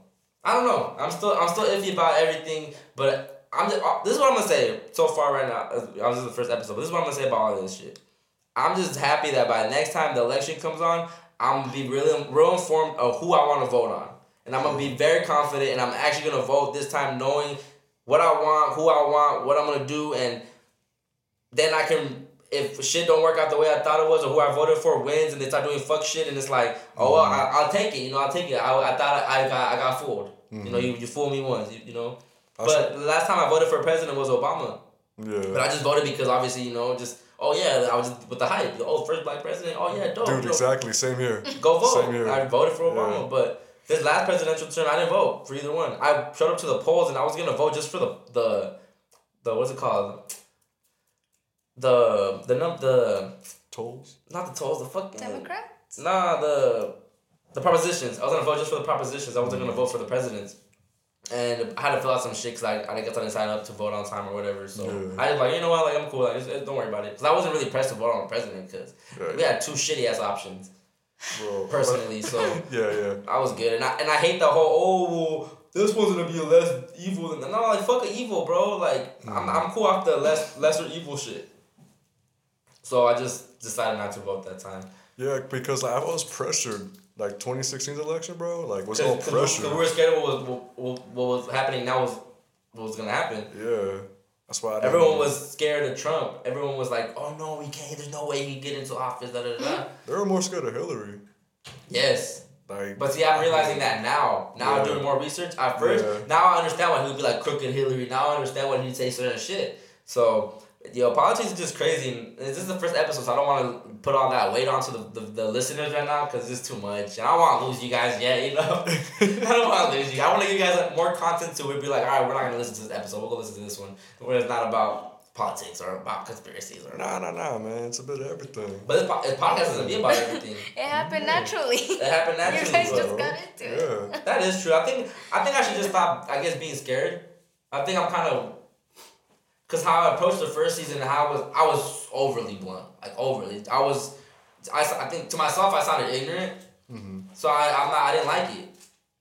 I don't know. I'm still I'm still iffy about everything, but I'm just, uh, this is what I'm gonna say so far right now. uh, I was the first episode, but this is what I'm gonna say about all this shit. I'm just happy that by next time the election comes on, I'm gonna be really real informed of who I want to vote on, and I'm gonna be very confident, and I'm actually gonna vote this time knowing what I want, who I want, what I'm gonna do, and then I can. If shit don't work out the way I thought it was, or who I voted for wins, and they start doing fuck shit, and it's like, oh well, mm-hmm. I, I'll take it. You know, I'll take it. I, I thought I, I got I got fooled. You know, mm-hmm. you, you fooled me once. You, you know, but the last time I voted for president was Obama. Yeah. But I just voted because obviously, you know, just oh yeah, I was just with the hype. Oh, first black president. Oh yeah, dope. Dude, dope. exactly. Same here. Go vote. Same here. I voted for Obama, Yeah. but this last presidential term, I didn't vote for either one. I showed up to the polls and I was gonna vote just for the the the what's it called? The the num the Tolls? not the tolls the fucking Democrats. Nah, the the propositions. I was gonna vote just for the propositions. I wasn't gonna vote for the presidents. And I had to fill out some shit because I, I guess I didn't sign up to vote on time or whatever. So Yeah. I was like, you know what, like I'm cool. Like, just, don't worry about it. Because I wasn't really pressed to vote on the president because Right. we had two shitty ass options Bro. personally. so Yeah, yeah. I was good, and I and I hate the whole oh well, this one's gonna be less evil than no like fuck a evil bro like I'm mm. I'm cool off the less lesser evil shit. So I just decided not to vote that time. Yeah, because like, I was pressured. Like 2016's election, bro. Like, was all pressure. we were scared of what was what, what was happening now was what was gonna happen. Yeah. That's why Everyone know. was scared of Trump. Everyone was like, "Oh no, we can't. There's no way he can get into office." Da, da, da. They were more scared of Hillary. yes, Like, but see, I'm realizing that now. Now I'm Yeah. doing more research. At first, Yeah. now I understand why he would be like crooked Hillary. Now I understand why he'd say certain shit. So, yo, politics is just crazy. This is the first episode, so I don't want to put all that weight onto the, the, the listeners right now because it's too much. And I don't want to lose you guys yet, you know? I don't want to lose you. I want to give you guys more content to it. Be like, all right, we're not going to listen to this episode. We'll go listen to this one where it's not about politics or about conspiracies or nah, nah, nah, man. It's a bit of everything. But this, po- this podcast doesn't be about everything. It happened naturally. It happened naturally. You guys bro. just got into it. Yeah. That is true. I think I think I should just stop. I guess being scared. I think I'm kind of, cause how I approached the first season, how I was I was overly blunt, like overly. I was, I, I think to myself I sounded ignorant. So I I'm not I didn't like it.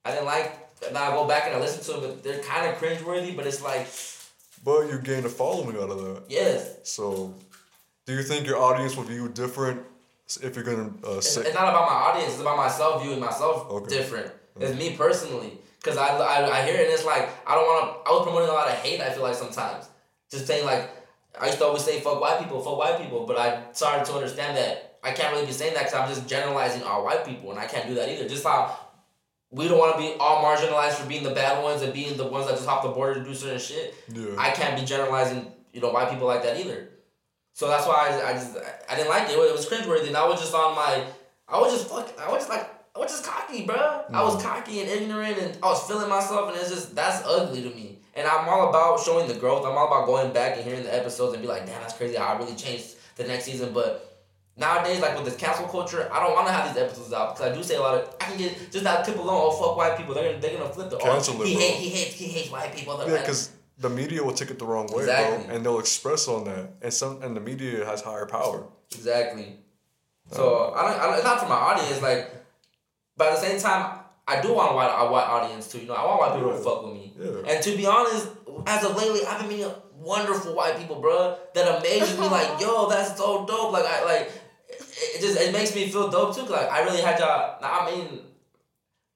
I didn't like. Now I go back and I listen to them, but they're kind of cringeworthy. But it's like But you gained a following out of that. yes, So, do you think your audience will view different if you're gonna uh, It's, say? it's not about my audience. It's about myself viewing myself Okay. different. It's me personally. Cause I, I, I hear it and it's like I don't want to. I was promoting a lot of hate. I feel like sometimes just saying like I used to always say fuck white people, fuck white people. But I started to understand that I can't really be saying that because I'm just generalizing all white people and I can't do that either. Just how we don't want to be all marginalized for being the bad ones and being the ones that just hop the border to do certain shit. Yeah. I can't be generalizing, you know, white people like that either. So that's why I, I just I didn't like it. It was cringeworthy. And I was just on my, I was just fuck, I was just like, I was just cocky, bro. I was mm. cocky and ignorant, and I was feeling myself, and it's just that's ugly to me. And I'm all about showing the growth. I'm all about going back and hearing the episodes and be like, damn, that's crazy I really changed the next season. But nowadays, like with this cancel culture, I don't want to have these episodes out because I do say a lot of. I can get just that clip alone. Oh fuck white people. They're gonna they're gonna flip the. Cancel oh, it, he bro. hate he hates he hates white people. Yeah, because the media will take it the wrong way, Exactly. bro, and they'll express on that, and some and the media has higher power. Exactly. Uh, so I don't, I don't. It's not for my audience. Like, but at the same time, I do want a white, a white audience too. You know, I want white people to fuck with me. Yeah. And to be honest, as of lately, I've been meeting wonderful white people, bro. That amazes me. Like, yo, that's so dope. Like, I like. It, it just it makes me feel dope too. 'cause, like I really had y'all. nah, I mean,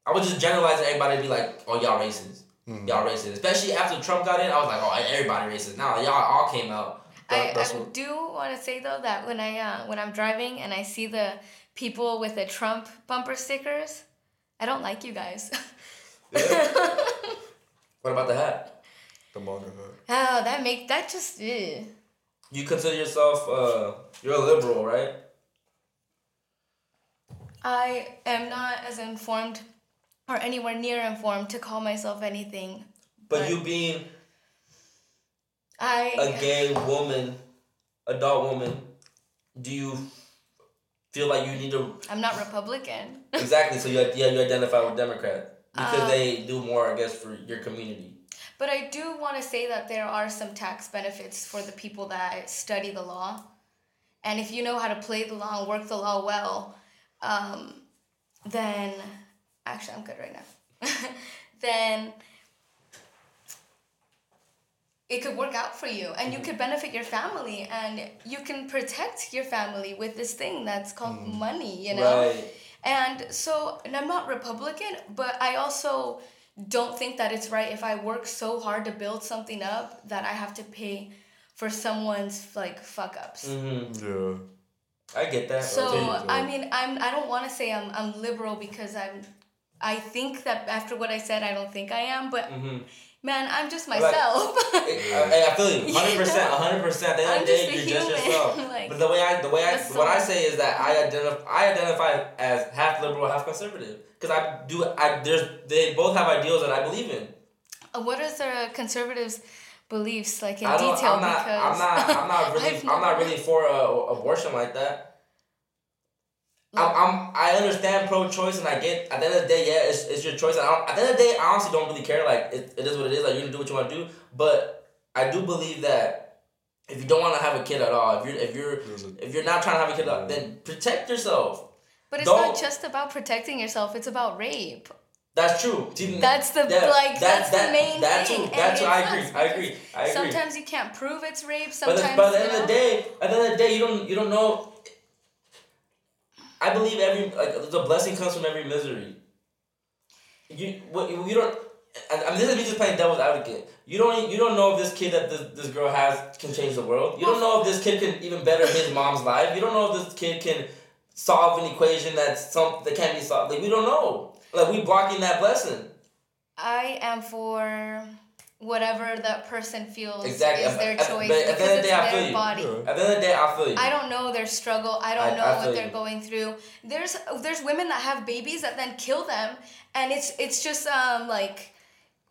I was just generalizing everybody to be like, oh y'all racist. Mm-hmm. Y'all racist. Especially after Trump got in, I was like, oh everybody racist. Now y'all all came out. I, that's I what- do want to say though that when I uh, when I'm driving and I see the people with the Trump bumper stickers, I don't like you guys. What about the hat? The MAGA hat. oh, that make that just ugh. You consider yourself uh you're a liberal, right? I am not as informed or anywhere near informed to call myself anything. But Right. you being I a gay woman, adult woman, do you feel like you need to I'm not Republican. exactly? So you yeah you identify with Democrat because Um, they do more, I guess, for your community. But I do want to say that there are some tax benefits for the people that study the law. And if you know how to play the law and work the law well, um, then actually, I'm good right now. then it could work out for you and you could benefit your family and you can protect your family with this thing that's called money, you know? Right. And so, and I'm not Republican, but I also don't think that it's right if I work so hard to build something up that I have to pay for someone's like fuck ups. Mm-hmm. Yeah. I get that. So I mean, I'm I don't want to say I'm I'm liberal because I'm I think that after what I said, I don't think I am, but Mm-hmm. Man, I'm just Like- myself. I, I feel you, hundred percent, hundred percent. At the end I'm of the day, you're just yourself. like, but the way I, the way I, what I say is that I identify, I identify as half liberal, half conservative, because I do, I there's, they both have ideals that I believe in. what is the conservatives' beliefs like in I detail? I'm not, because I'm not, I'm not really, I'm not really for uh, abortion like that. I'm, I'm, I understand pro-choice and I get at the end of the day, yeah, it's, it's your choice. I don't, at the end of the day, I honestly don't really care. Like it, it is what it is. Like you're gonna do what you want to do. But I do believe that if you don't want to have a kid at all, if you're if you're There's a- if you're not trying to have a kid, at all, then protect yourself. But it's Don't- not just about protecting yourself; it's about rape. That's true. Mm-hmm. That's the yeah, like that- that's that- the main that thing. Too, and that too. I agree. I agree. I agree. Sometimes you can't prove it's rape. But, Sometimes, the, but at the you end of the day, at the end of the day, you don't you don't know. I believe every like the blessing comes from every misery. You what you don't I I mean, this is me just playing devil's advocate. You don't you don't know if this kid that this, this girl has can change the world. You don't know if this kid can even better his mom's life. You don't know if this kid can solve an equation that's some that can't be solved. Like we don't know. Like we blocking that blessing. I am for whatever that person feels Exactly. is their choice but the because end it's day, their body. Yeah. At the end of the day, I feel you. I don't know their struggle. I don't I- know I what they're you. going through. There's there's women that have babies that then kill them, and it's it's just um like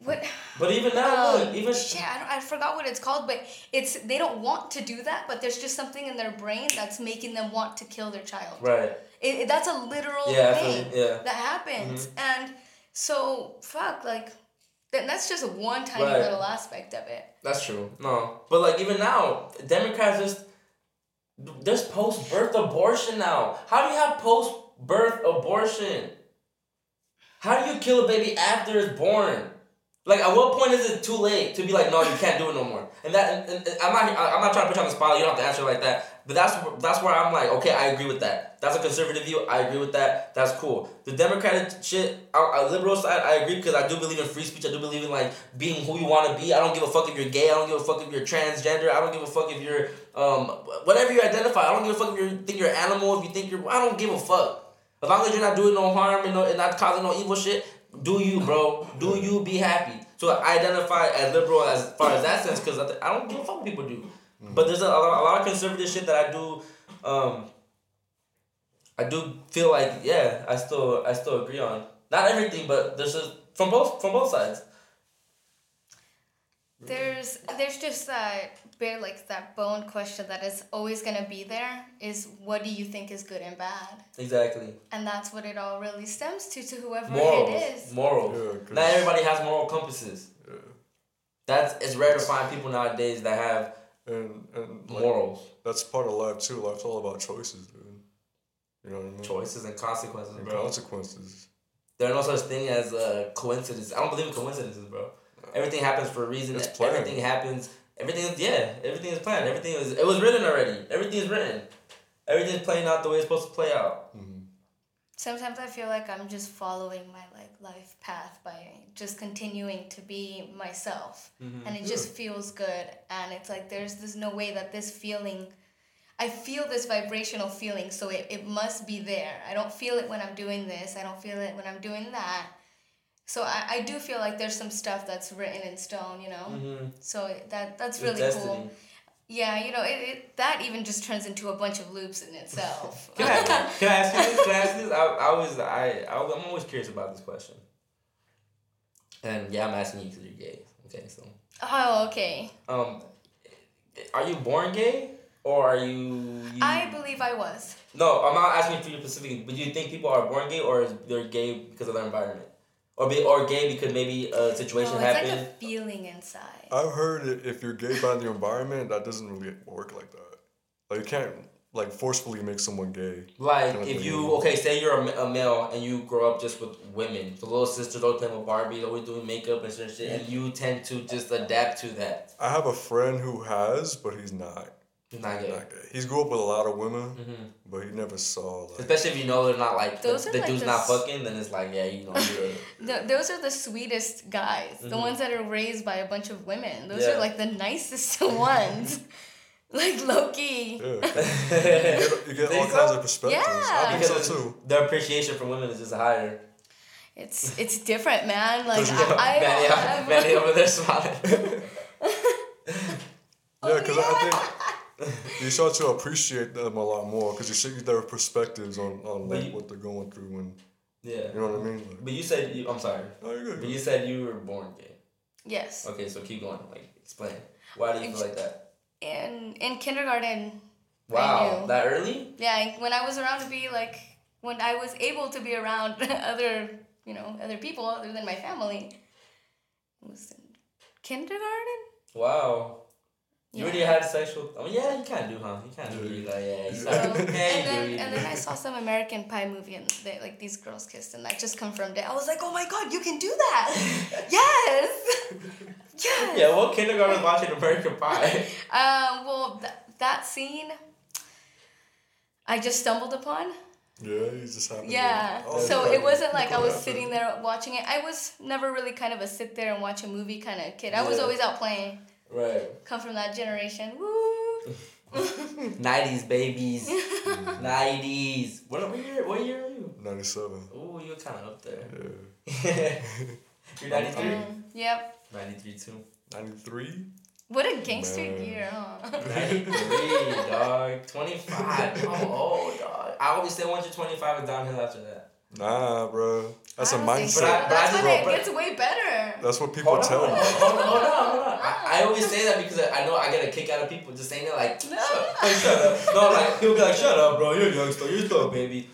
what But even now, um, look, even shit, I, don't, I forgot what it's called, but it's they don't want to do that, but there's just something in their brain that's making them want to kill their child. right. It, it- that's a literal Yeah, thing yeah. Mm-hmm. that happens, and so fuck like. That, that's just one tiny Right. little aspect of it. That's true. No, but like even now, Democrats just there's post birth abortion now. How do you have post birth abortion? How do you kill a baby after it's born? Like at what point is it too late to be like, no, you can't do it no more? And that and, and I'm not I'm not trying to put you on the spot. You don't have to answer like that. But that's that's where I'm like, okay, I agree with that. That's a conservative view. I agree with that. That's cool. The Democratic shit, a liberal side, I agree because I do believe in free speech. I do believe in like being who you want to be. I don't give a fuck if you're gay. I don't give a fuck if you're transgender. I don't give a fuck if you're um whatever you identify. I don't give a fuck if you think you're an animal. If you think you're, I don't give a fuck. As long as you're not doing no harm and, no, and not causing no evil shit, do you, bro? Do you be happy? So I identify as liberal as far as that sense because I, th- I don't give a fuck what people do. But there's a, a, lot, a lot of conservative shit that I do. Um, I do feel like yeah, I still I still agree on not everything, but there's just from both from both sides. There's there's just that bit like that bone question that is always gonna be there is what do you think is good and bad? Exactly. And that's what it all really stems to to whoever Morals. it is. Morals. Yeah, 'cause- not everybody has moral compasses. Yeah. That's it's rare to find people nowadays that have And and like, morals, that's part of life too. Life's all about choices, dude. You know what I mean? choices, and consequences, And consequences. There are no such thing as uh, coincidence. I don't believe in coincidences, bro. Everything happens for a reason. It's planned. Everything happens. Everything is yeah. Everything is planned. Everything is. It was written already. Everything is written. Everything is playing out the way it's supposed to play out. Sometimes I feel like I'm just following my like life path by just continuing to be myself. Mm-hmm. And it just feels good and it's like there's there's no way that this feeling I feel this vibrational feeling, so it, it must be there. I don't feel it when I'm doing this. I don't feel it when I'm doing that. So I, I do feel like there's some stuff that's written in stone, you know. Mm-hmm. So that that's really cool. Yeah, you know, it, it that even just turns into a bunch of loops in itself. Can I, can I ask you this? Can I ask this? I, I was I, I I'm always curious about this question. And yeah, I'm asking you because you're gay. Okay, so oh, okay. um, are you born gay or are you? you I believe I was. no, I'm not asking for you specifically. But do you think people are born gay or is they're gay because of their environment, or be or gay because maybe a situation No, Oh, it's happened? like a feeling inside. I've heard that if you're gay by the environment, that doesn't really work like that. Like you can't like forcefully make someone gay. Like Kinda if thing. you okay, say you're a, a male and you grow up just with women, the little sisters always playing with Barbie, always oh, doing makeup and certain shit, and you tend to just adapt to that. I have a friend who has, but he's not. You're not gay. Not gay. He's grew up with a lot of women, hmm but he never saw like. Especially if you know they're not like Those the, the like dude's the not s- fucking, then it's like yeah, you know. You're, those are the sweetest guys. The Mhm. ones that are raised by a bunch of women. Those Yeah. are like the nicest ones. like Loki. Yeah, 'cause you get, you get all so? kinds of perspectives. I think so too. their appreciation for women is just higher. It's it's different, man. Like Does- I, I Manny, don't have- Manny over there smiling. Yeah, because I think you start to appreciate them a lot more because you see their perspectives on, on like, you- what they're going through and yeah. you know what I mean. Like, But you said you. I'm sorry. oh, you're good. But you said you were born gay. Yes. Okay, so keep going. Like explain. Why do you feel like that? In in kindergarten. Wow, that early? Yeah, when I was around to be like when I was able to be around other you know other people other than my family. It was in kindergarten. Wow. You Yeah. already had sexual. I mean, yeah, you kind of do, huh? You kind of do. You like, yeah, you So, start, and yeah, then and then I saw some American Pie movie and they like these girls kissed and that just confirmed it. I was like, oh my god, you can do that! yes, yes. Yeah, what kindergarten was watching American Pie? Um. Well, th- that scene, I just stumbled upon. Yeah, you just happened. Yeah. To, oh, so okay. it wasn't like I was Cool. sitting there watching it. I was never really kind of a sit there and watch a movie kind of kid. I was always out playing. Right. Come from that generation. Woo. 90s babies. 90s. What, what year? What year are you? Ninety-seven. Oh, you're kind of up there. Yeah. you're 93. Mm, yep. 93 too. Ninety-three. What a gangster Man. year, huh? 93, dog. 25. I'm old, dog. I always say once you're 25, it's downhill after that. Nah, bro. That's a I don't so. But I- mindset. but I That's just- when it but- gets way better. That's what people Hold tell hold on, you. hold on, hold on, hold on. I, I always say that because I know I get a kick out of people just saying it like, shut, like, shut up. No, like, people be like, shut up, bro. You're a youngster. You're still a baby.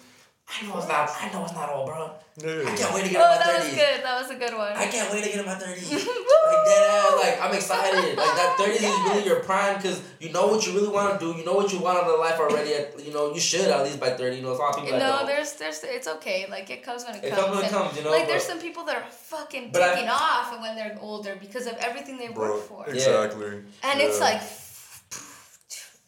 I know it's not, I know it's not old, bro. I can't wait to get Oh, in my that was good. That was a good one. I can't wait to get in my 30s. like, dead ass, like, I'm excited. Like, that 30s is really your prime because you know what you really want to do. You know what you want out of life already. At, you know, you should at least by 30. You know, it's a lot of people that no, don't. there's, there's, it's okay. Like it comes when it, It comes. comes when it comes, you know, Like there's some people that are fucking But I- taking off when they're older because of everything they Bro, work for. exactly. And it's like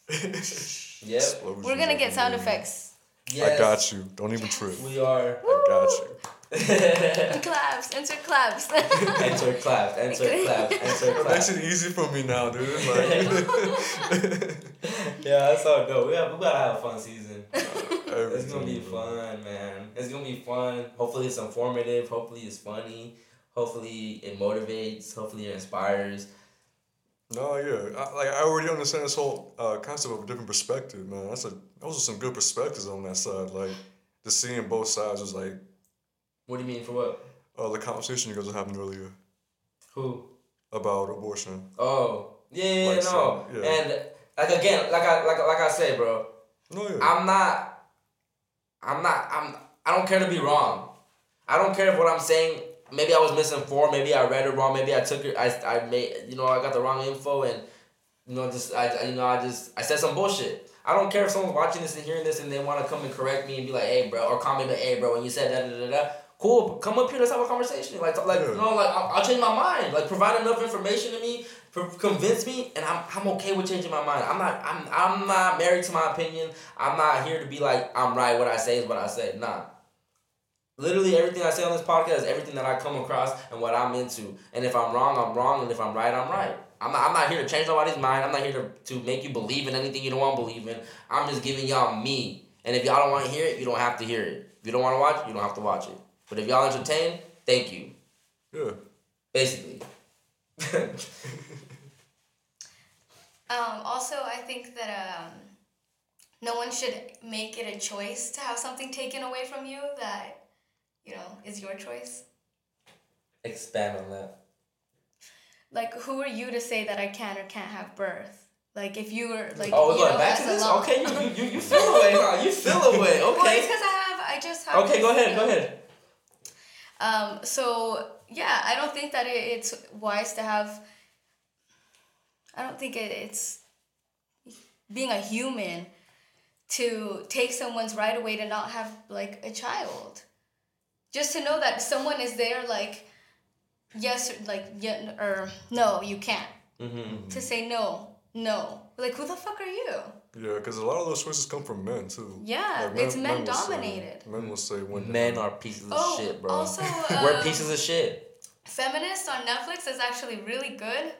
Yep. Explosions we're gonna get sound everywhere. effects. Yes, I got you. Don't even trip. We are. I got you. Claps, insert claps. enter clap, enter clap, enter That makes it easy for me now, dude. Like, Yeah, that's all dope. We, have, we gotta have a fun season. It's gonna be fun, man. It's gonna be fun. Hopefully, it's informative. Hopefully, it's funny. Hopefully, it motivates. Hopefully, it inspires. No, yeah. I, like I already understand this whole uh, concept of a different perspective, man. That's a those are some good perspectives on that side. Like just seeing both sides was like What do you mean for what? uh, the conversation you guys were having earlier Who? about abortion. Oh, yeah, yeah, Like no. so, yeah. And like again, like I like like I say, bro. No, yeah. I'm not. I'm not. I'm. I don't care to be wrong. I don't care if what I'm saying. Maybe I was misinformed. Maybe I read it wrong. Maybe I took it. I I made. You know, I got the wrong info, and you know, just I- you know, I just I said some bullshit. I don't care if someone's watching this and hearing this and they want to come and correct me and be like, "Hey, bro," or comment, like, "Hey, bro, when you said that, da, da, da, da." Cool, come up here. Let's have a conversation. Like, like Yeah. you know, like I'll, I'll change my mind. Like, provide enough information to me, pro- convince me, and I'm, I'm okay with changing my mind. I'm not I'm I'm not married to my opinion. I'm not here to be like I'm right. What I say is what I say. Nah. Literally everything I say on this podcast is everything that I come across and what I'm into. And if I'm wrong, I'm wrong. And if I'm right, I'm right. I'm not, I'm not here to change nobody's mind. I'm not here to, to make you believe in anything you don't want to believe in. I'm just giving y'all me. And if y'all don't want to hear it, you don't have to hear it. If you don't want to watch, it, you don't have to watch it. But if y'all entertain, thank you. yeah. Basically. Um, also, I think that um, no one should make it a choice to have something taken away from you that, you know, is your choice. Expand on that. Like, who are you to say that I can or can't have birth? Like, if you were like, Oh, you know, back to this? Okay, you, you, you feel away, huh? You feel away. Well, it's Okay. because I have, I just have. Okay, go ahead, you go ahead. Um, so yeah, I don't think that it, it's wise to have. I don't think it, it's being a human to take someone's right away to not have like a child. Just to know that someone is there, like yes, or, like yeah, or no, you can't. Mm-hmm. To say no, no. Like who the fuck are you? Yeah, because a lot of those choices come from men too. Yeah, Like, it's men will say- dominated. men will say when Men are pieces of Oh, shit, bro. also, We're um, pieces of shit. Feminist on Netflix is actually really good.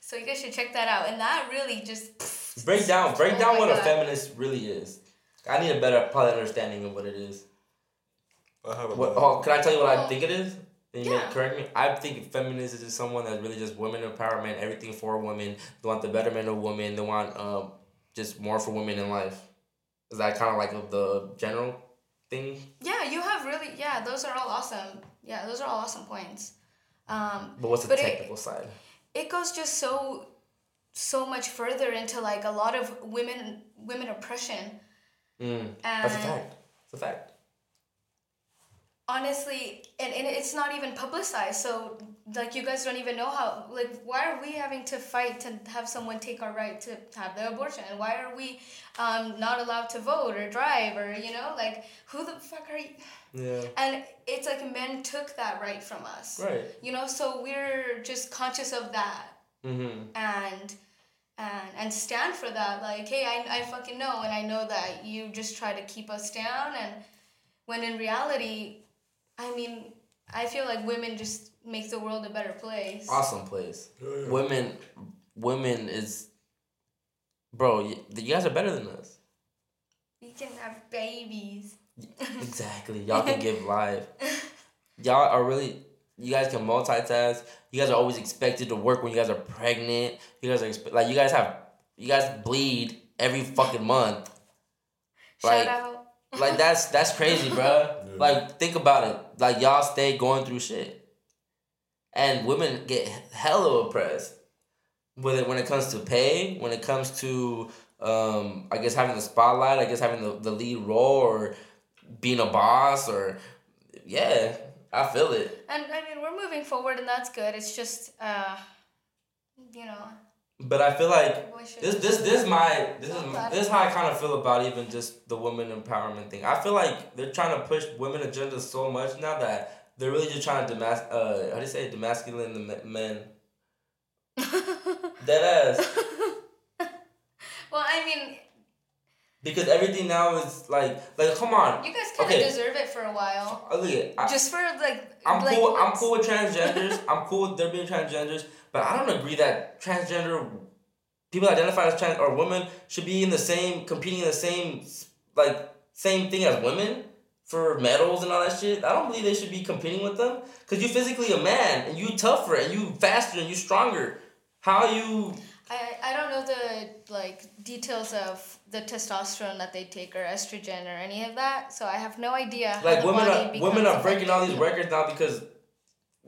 So you guys should check that out. And that really just Break down, break Oh down my what a feminist really is. I need a better probably understanding of what it is. I have a What? Oh, can I tell you what I think it is? And you may yeah. correct me. I think feminism is someone that's really just women empowerment, everything for women. They want the betterment of women. They want um just more for women in life. Is that kind of like the general thing? yeah, you have really yeah, those are all awesome. Yeah, those are all awesome points. Um But what's the But it- technical side? it goes just so so much further into like a lot of women women oppression. Mm, that's a fact. It's a fact. Honestly and, and it's not even publicized so like you guys don't even know how like why are we having to fight to have someone take our right to have the abortion and why are we um, not allowed to vote or drive or you know like who the fuck are you Yeah. and it's like men took that right from us Right. you know so we're just conscious of that Mm-hmm. and and and stand for that. Like, hey, I, I fucking know, and I know that you just try to keep us down, and when in reality, I mean, I feel like women just make the world a better place. Awesome place. Yeah, yeah. Women, women is, bro. You, you guys are better than us. We can have babies. Exactly. Y'all can give life. Y'all are really. You guys can multitask. You guys are always expected to work when you guys are pregnant. You guys are expe- like you guys have. You guys bleed every fucking month. Like- Shout out. Like that's that's crazy, bro. Like think about it. Like y'all stay going through shit, and women get hella oppressed. Whether when it comes to pay, when it comes to um, I guess having the spotlight, I guess having the, the lead role or being a boss or yeah, I feel it. And I mean, we're moving forward, and that's good. It's just, uh, you know, But I feel like this this this my this is this is how I kind of feel about even just the women empowerment thing. I feel like they're trying to push women agenda so much now that they're really just trying to demas uh how do you say demasculine the men. Dead ass. well, I mean, Because everything now is like like come on. you guys kind of Okay. deserve it for a while. Look I, Just for like, I'm cool. I'm cool with transgenders. I'm cool with there being transgenders, but I don't agree that transgender people identify as trans or women should be in the same competing in the same like same thing as women for medals and all that shit. I don't believe they should be competing with them because you're physically a man and you tougher and you faster and you stronger. How you? I, I don't know the like details of the testosterone that they take or estrogen or any of that, so I have no idea. how Like women are women are breaking all these records now because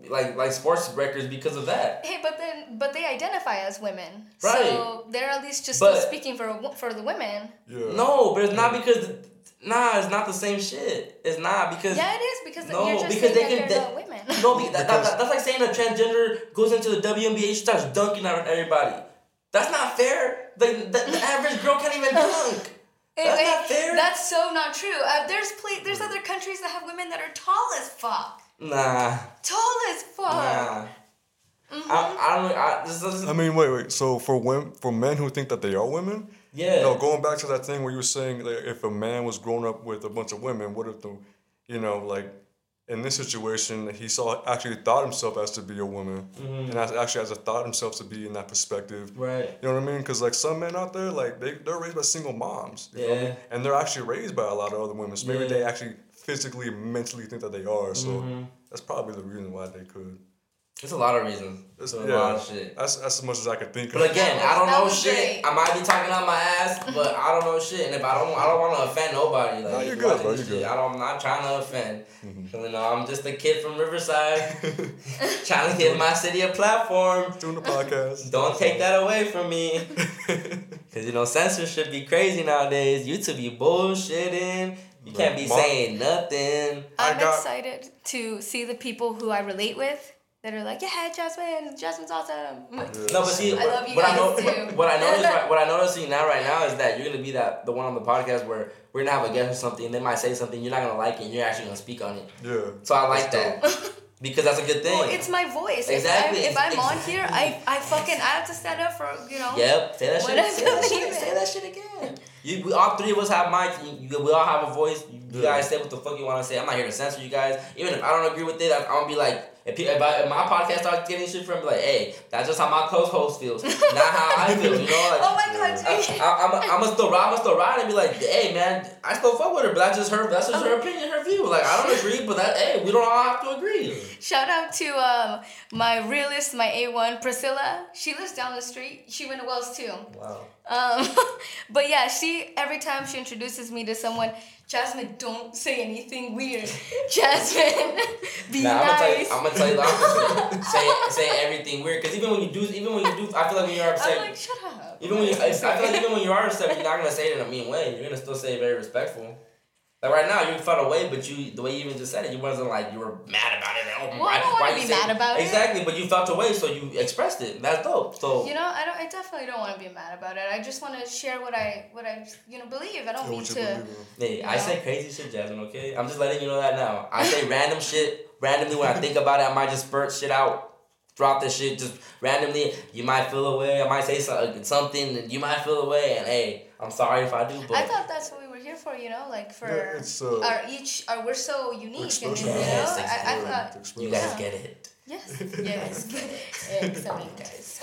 like like sports records because of that. Hey, but then but they identify as women, Right. so they're at least just But- speaking for for the women. Yeah. No, but it's not because nah, it's not the same shit. It's not because Yeah, it is because No, you're just because they that can- they're they- not women. No, be- that, that, that- that's like saying a transgender goes into the WNBA, she starts dunking on everybody. That's not fair. The, the, the average girl can't even dunk. Hey, That's hey, not fair. That's so not true. Uh, there's pla- there's other countries that have women that are tall as fuck. Nah, Tall as fuck. nah. Mhm. I, I don't. I, this, this is, I mean, wait, wait. So for women, for men who think that they are women, yeah. no, going back to that thing where you were saying like, if a man was grown up with a bunch of women, what if the, you know, like in this situation, he saw actually thought himself as to be a woman, and as, actually as a thought himself to be in that perspective. right. You know what I mean? Because like some men out there, like they they're raised by single moms. You know I mean? Yeah. And they're actually raised by a lot of other women. So maybe Yeah. they actually physically, mentally think that they are. So Mhm. that's probably the reason why they could. There's a lot of reasons. That's, There's a yeah, lot of shit. That's that's as much as I could think of. But again, I don't know shit. great. I might be talking out my ass, but I don't know shit. And if I don't, I don't want to offend nobody. Like No, you're good, bro, you're shit, good. I don't, I'm not trying to offend. You know, I'm just a kid from Riverside, trying to give my city a platform. Doing the podcast. Don't take that away from me. Cause you know censorship be crazy nowadays. YouTube be bullshitting. You can't be Mar- saying nothing. I I'm got- excited to see the people who I relate with that are like, yeah, Jazmin, Jazmin's awesome. No, but see, I what, love you what I know, guys too. what I notice, right, what I noticing now, right now, is that you're gonna be that the one on the podcast where we're gonna have a guest or something, and they might say something you're not gonna like it, and you're actually gonna speak on it. Yeah. So I like that because that's a good thing. Well, it's my voice. Exactly, If I'm, if I'm on here, I, I fucking I have to stand up for you know. Yep, say that shit. What Say that shit, say that shit again. You, we all three of us have mics. You, you, we all have a voice. You, Yeah. guys say what the fuck you want to say. I'm not here to censor you guys. Even if I don't agree with it, I'm, I'm gonna be like, if, pe- if, I, my podcast starts getting shit from, like, hey, that's just how my co-host feels, not how I feel. You know, like. Oh my god, I. I, I'm, I'm gonna still ride, I'm still ride and be like, hey man, I still fuck with her, but that's just her, that's just her opinion, her view. Like I don't agree, but that, hey, we don't all have to agree. Shout out to um, my realist, my A1, Priscilla. She lives down the street. She went to Wells too. Wow. Um, but yeah, she every time she introduces me to someone, Jazmin, don't say anything weird. Jazmin, be Nah, I'm gonna tell you, nice. I'm gonna tell you the opposite. say say everything weird, cause even when you do, even when you do, I feel like when you're upset, I'm like, shut up. even when you, I feel like even when you are upset, you're not gonna say it in a mean way. You're gonna still say it very respectful. Like right now, you felt away, but you the way you even just said it, you wasn't like you were mad about it. Oh, Well, I don't wanna you be say- mad about it. Exactly, but you felt away, so you expressed it. That's dope. So You know, I don't. I definitely don't want to be mad about it. I just want to share what I, what I, you know, believe. I don't Yeah, mean to. believe in. Hey, I No. say crazy shit, Jazmin, okay? I'm just letting you know that now. I say random shit randomly when I think about it, I might just spurt shit out. Drop this shit, just randomly, you might feel away. I might say something, something, and you might feel away. And hey, I'm sorry if I do, but I thought that's what we were here for, you know, like for Yeah, it's, uh, our each, our, we're so unique, and you know, Yes, I, I thought, you guys Yeah. get it. yes, yes, get it, excellent, guys.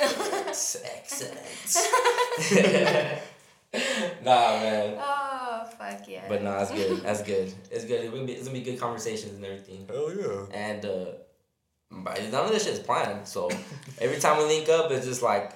Excellent. nah, man. oh fuck yeah. But nah, it's good. That's good. It's good. It's gonna be, it's gonna be good conversations and everything. Hell yeah. And uh, but none of this shit's planned. So every time we link up, it's just like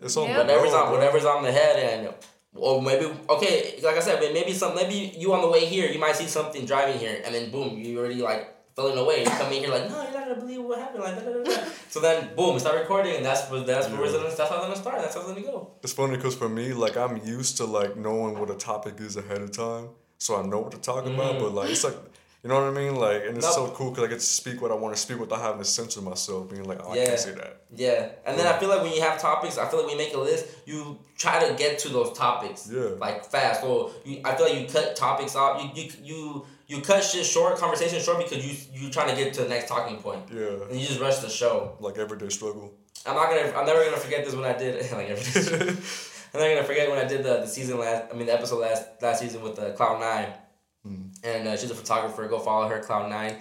It's on Yeah. whatever's on whatever's on the head and. Or maybe okay, like I said, but maybe some maybe you on the way here, you might see something driving here, and then boom, you already like feeling away. You come in here like, no, you're not gonna believe what happened, like da, da, da, da. So then boom, we start recording, and that's where that's where it's gonna that's how it's gonna start. That's how it's gonna go. It's funny because for me, like I'm used to like knowing what a topic is ahead of time, so I know what to talk about. Mm. But like it's like, you know what I mean? Like, and it's. No. so cool because I get to speak what I want to speak without having to censor myself, being like, oh, I can't say that. Yeah, and then I feel like when you have topics, I feel like when you make a list, you try to get to those topics. Yeah. Like fast. So you, I feel like you cut topics off. You you you you cut shit short, conversation short because you you trying to get to the next talking point, Yeah, and you just rush the show. like everyday struggle. I'm not gonna. I'm never gonna forget this when I did like every. I'm not gonna forget when I did the, the season last. I mean the episode last last season with the Cloud Nine, and uh, she's a photographer. Go follow her, Cloud Nine.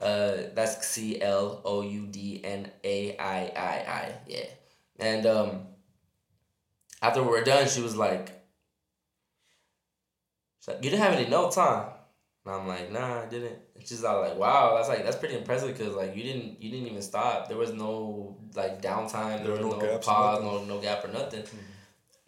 Uh, that's C L O U D N A I I I. Yeah, and um. After we were done, she was like, she's like, "You didn't have any notes, huh?" And I'm like, "Nah, I didn't." And she's all like, "Wow, that's like that's pretty impressive because like you didn't you didn't even stop. There was no like downtime. There was no, gaps, pause, no no gap or nothing."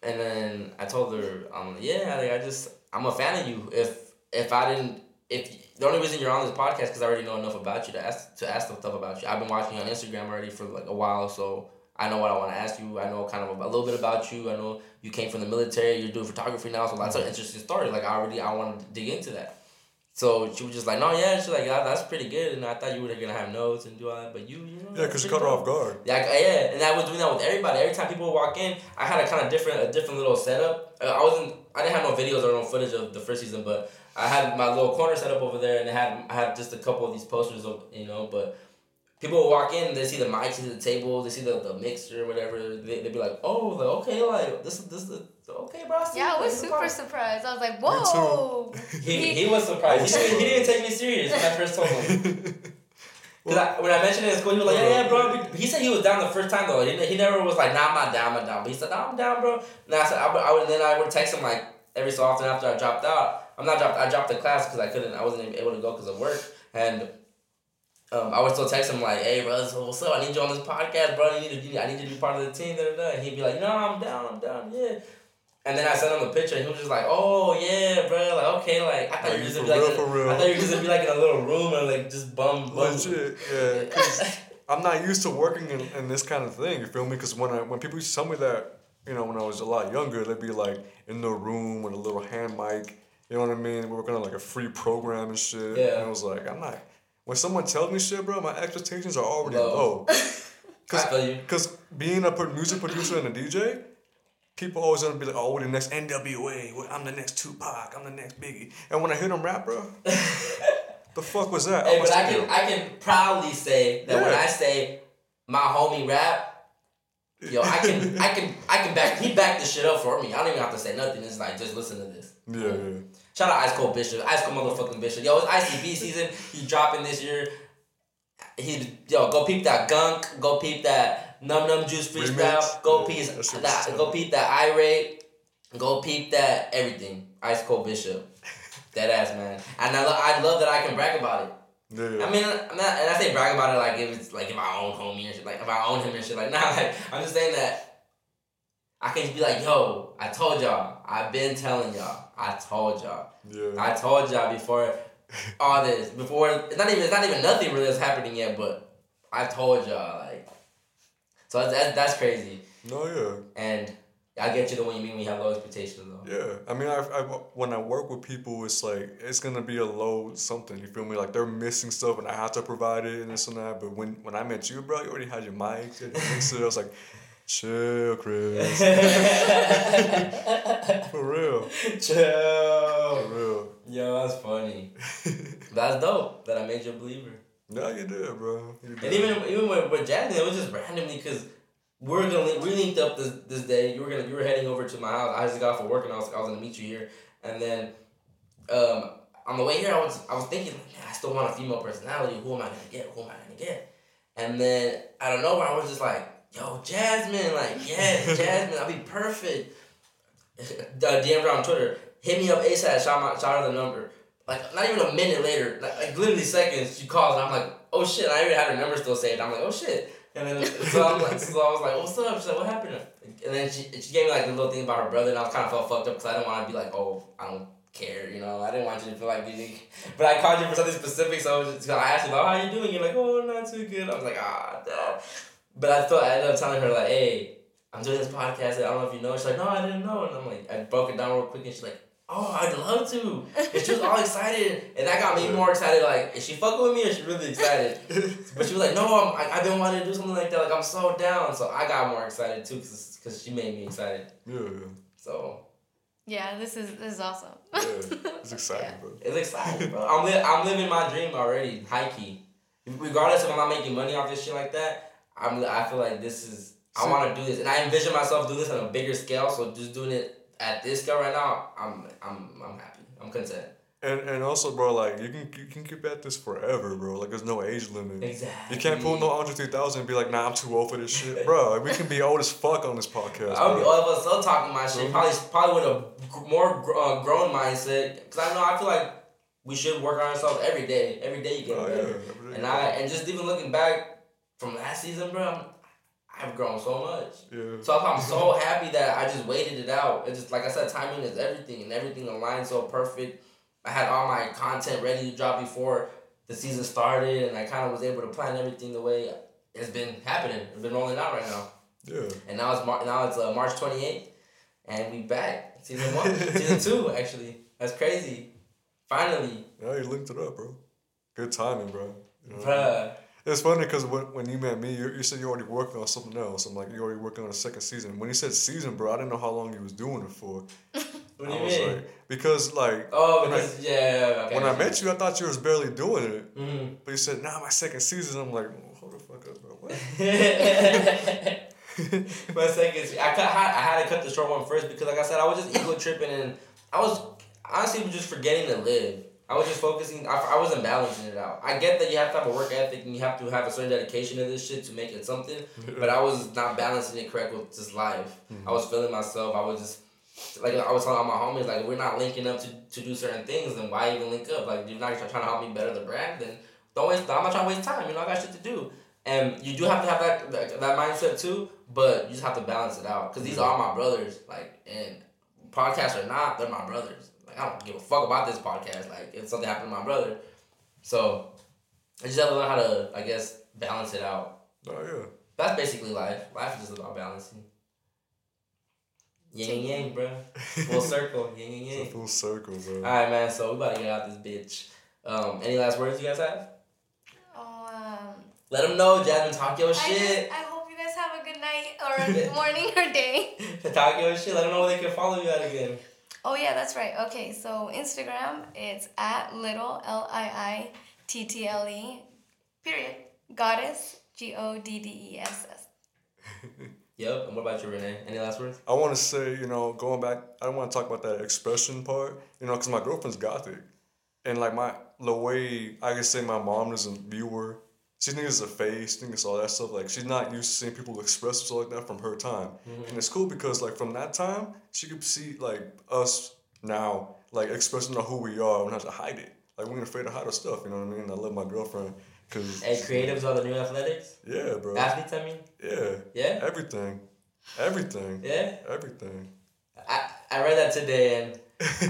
And then I told her, um, yeah, like I just I'm a fan of you. If if I didn't if the only reason you're on this podcast because I already know enough about you to ask to ask some stuff about you. I've been watching you on Instagram already for like a while, so I know what I want to ask you. I know kind of a little bit about you. I know you came from the military. You're doing photography now, so that's an interesting story. Like I already I want to dig into that. So she was just like, no, yeah. She's like, yeah, that's pretty good. And I thought you were gonna have notes and do all that, but you, you know, Yeah, because you cut her off guard. Yeah, I- yeah, and I was doing that with everybody. Every time people would walk in, I had a kind of different, a different little setup. Uh, I wasn't, I didn't have no videos or no footage of the first season, but I had my little corner set up over there, and I had, I had just a couple of these posters of, you know, but people would walk in, they see the mic, see the table, they see the, the mixer, whatever. They they'd be like, oh, like okay, like this is this is okay, bro. I see yeah, I was super problem." surprised. I was like, whoa. He, he was surprised. He didn't, he didn't take me serious when I first told him. Cause I, when I mentioned it in school, he was like, "Yeah, yeah, bro." He said he was down the first time though. He, he never was like, "Nah, I'm not down, I'm not down." But he said, "Nah, I'm down, bro." And I said, I would, I would, and then I would text him like every so often after I dropped out. I'm not dropped. I dropped the class because I couldn't. I wasn't even able to go because of work. And um, I would still text him like, "Hey, bro, what's up? I need you on this podcast, bro. You need to, you, I need you to be part of the team." Da, da, da. And he'd be like, "No, I'm down. I'm down. Yeah." And then I sent him the picture, and he was just like, "Oh yeah, bro. Like okay, like I thought you were Like, just be like, real, for. I thought you were just gonna be like in a little room and like just bum, bum. Legit, yeah. I'm not used to working in, in this kind of thing. You feel me? Because when I when people used to tell me that, you know, when I was a lot younger, they'd be like in the room with a little hand mic. You know what I mean? We were working on like a free program and shit. Yeah. And I was like, I'm not. When someone tells me shit, bro, my expectations are already Low. low. I feel you. Because being a pro- music producer and a DJ, people always gonna be like, oh, we're the next NWA. I'm the next Tupac. I'm the next Biggie. And when I hear them rap, bro, the fuck was that? Hey, I'm but I can I can proudly say that when I say my homie rap, yo, I can I can I can back he backed the shit up for me. I don't even have to say nothing. It's like just listen to this. Yeah, yeah. Shout out Ice Cold Bishop. Ice Cold motherfucking Bishop. Yo, it's ICB season. He dropping this year. He yo go peep that gunk. Go peep that num num juice freestyle. Go peep that that. Go peep that irate. Go peep that everything. Ice Cold Bishop. That ass man. And I, lo- I love that I can brag about it. Yeah. I mean, I'm not, and I say brag about it like if it's like if I own homie and shit, like if I own him and shit, like nah, like I'm just saying that I can just be like, yo, I told y'all, I've been telling y'all, I told y'all, yeah. I told y'all before all this, before it's not even it's not even nothing really that's happening yet, but I told y'all like, so that's that's, that's crazy, no, yeah. and I get you the one you mean when you have low expectations. Yeah, I mean, I, I when I work with people, it's like it's gonna be a low something. You feel me? Like they're missing stuff, and I have to provide it and this and that. But when when I met you, bro, you already had your mic, your mixer. I was like, chill, Chris, for real, Chill. for real. Yo, that's funny. that's dope that I made you a believer. No, you did, bro. You did. And even even with, with Jazmin, it was just randomly because we are gonna we linked up this this day. You were gonna you were heading over to my house. I just got off of work and I was I was gonna meet you here. And then um, on the way here, I was I was thinking, man, I still want a female personality. Who am I gonna get? Who am I gonna get? And then I don't know I was just like, yo, Jazmin, like yes, Jazmin, I'll be perfect. uh, DM her on Twitter. Hit me up ASAP. Shout my shout her the number. Like not even a minute later, like, like literally seconds, she calls and I'm like, oh shit. I even had her number still saved. I'm like, oh shit. And then so I'm like, so I was like, what's up? She's like, what happened? And then she she gave me like the little thing about her brother, and I was kind of felt fucked up because I didn't want to be like, oh, I don't care, you know. I didn't want you to feel like you. But I called you for something specific, so I was just, I asked you about how you doing. You're like, oh, not too good. I was like, ah. But I thought I ended up telling her like, hey, I'm doing this podcast. I don't know if you know. She's like, no, I didn't know. And I'm like, I broke it down real quick, and she's like, oh, I'd love to. And she was all excited, and that got me more excited. Like, is she fucking with me, or is she really excited? but she was like, no, I'm, I, I've been wanting to do something like that. Like, I'm so down. So I got more excited too, cause, cause she made me excited. Yeah, yeah. So. Yeah, this is this is awesome. yeah, it's exciting, Yeah. bro. It's exciting, bro. I'm li- I'm living my dream already, high key. Regardless if I'm not making money off this shit like that, I'm li- I feel like this is I want to do this, and I envision myself doing this on a bigger scale. So just doing it at this scale right now, I'm I'm I'm happy. I'm content. And and also, bro, like you can you can keep at this forever, bro. Like there's no age limit. Exactly. You can't pull no Andre 3000 and be like, nah, I'm too old for this shit, bro. We can be old as fuck on this podcast. I'll be all of us still talking my shit. Mhm. Probably probably with a more uh, grown mindset, because I know I feel like we should work on ourselves every day. Every day you get Oh, yeah, better. day And I and just even looking back from last season, bro, I'm, I've grown so much. Yeah. So I'm so happy that I just waited it out. It's just like I said, timing is everything, and everything aligned so perfect. I had all my content ready to drop before the season started, and I kind of was able to plan everything the way it's been happening. It's been rolling out right now, Yeah. and now it's Mar- now it's uh, March twenty eighth, and we back season one, season two actually. That's crazy. Finally, Yeah, you linked it up, bro. Good timing, bro. You know? bruh. It's funny because when, when you met me, you, you said you're already working on something else. I'm like, you're already working on a second season. When you said season, bro, I didn't know how long you was doing it for. What do you was mean? like, because like oh, when I- because yeah. Okay. when I met you, I thought you was barely doing it. Mhm. But you said, nah, my second season. I'm like, oh, hold the fuck up, bro. What? My second, I cut. I had to cut the short one first because, like I said, I was just ego tripping and I was honestly just forgetting to live. I was just focusing. I, I wasn't balancing it out. I get that you have to have a work ethic and you have to have a certain dedication to this shit to make it something, but I was not balancing it correct with just life. Mm-hmm. I was feeling myself. I was just. Like I was telling all my homies, like we're not linking up to, to do certain things, then why even link up? Like if you're not trying to help me better the brand, then don't waste. I'm not trying to waste time. You know, I got shit to do. And you do have to have that that, that mindset too, but you just have to balance it out. Cause these are my brothers, like, and podcasts are not, they're my brothers. Like, I don't give a fuck about this podcast. Like, if something happened to my brother, so I just have to learn how to, I guess, balance it out. Oh yeah. That's basically life. Life is just about balancing. Yin and yang, bro. Full circle. Yin and It's yang. full circle, bro. All right, man. So we about to get out this bitch. Um, any last words you guys have? Oh, um, Let them know, Jazmin. Talk your I, shit. just, I hope you guys have a good night or a good morning or day. Talk your shit. Let them know where they can follow you at again. Oh yeah, that's right. Okay, so Instagram, it's at little L I I T T L E, period. Goddess, G O D D E S S. Yep. And what about you, Renee? Any last words? I want to say, you know, going back, I don't want to talk about that expression part, you know, because my girlfriend's gothic. And like my, the way I can say my mom is a viewer, she thinks it's a face, thinks it's all that stuff. Like she's not used to seeing people express stuff like that from her time. Mm-hmm. And it's cool because like from that time, she could see like us now, like expressing who we are. We don't have to hide it. Like we ain't afraid to hide our stuff, you know what I mean? I love my girlfriend. Cause Hey, creatives are the new athletics. yeah, bro. Athletes, I mean. Yeah. Yeah. Everything. Everything. Yeah. Everything. I, I read that today and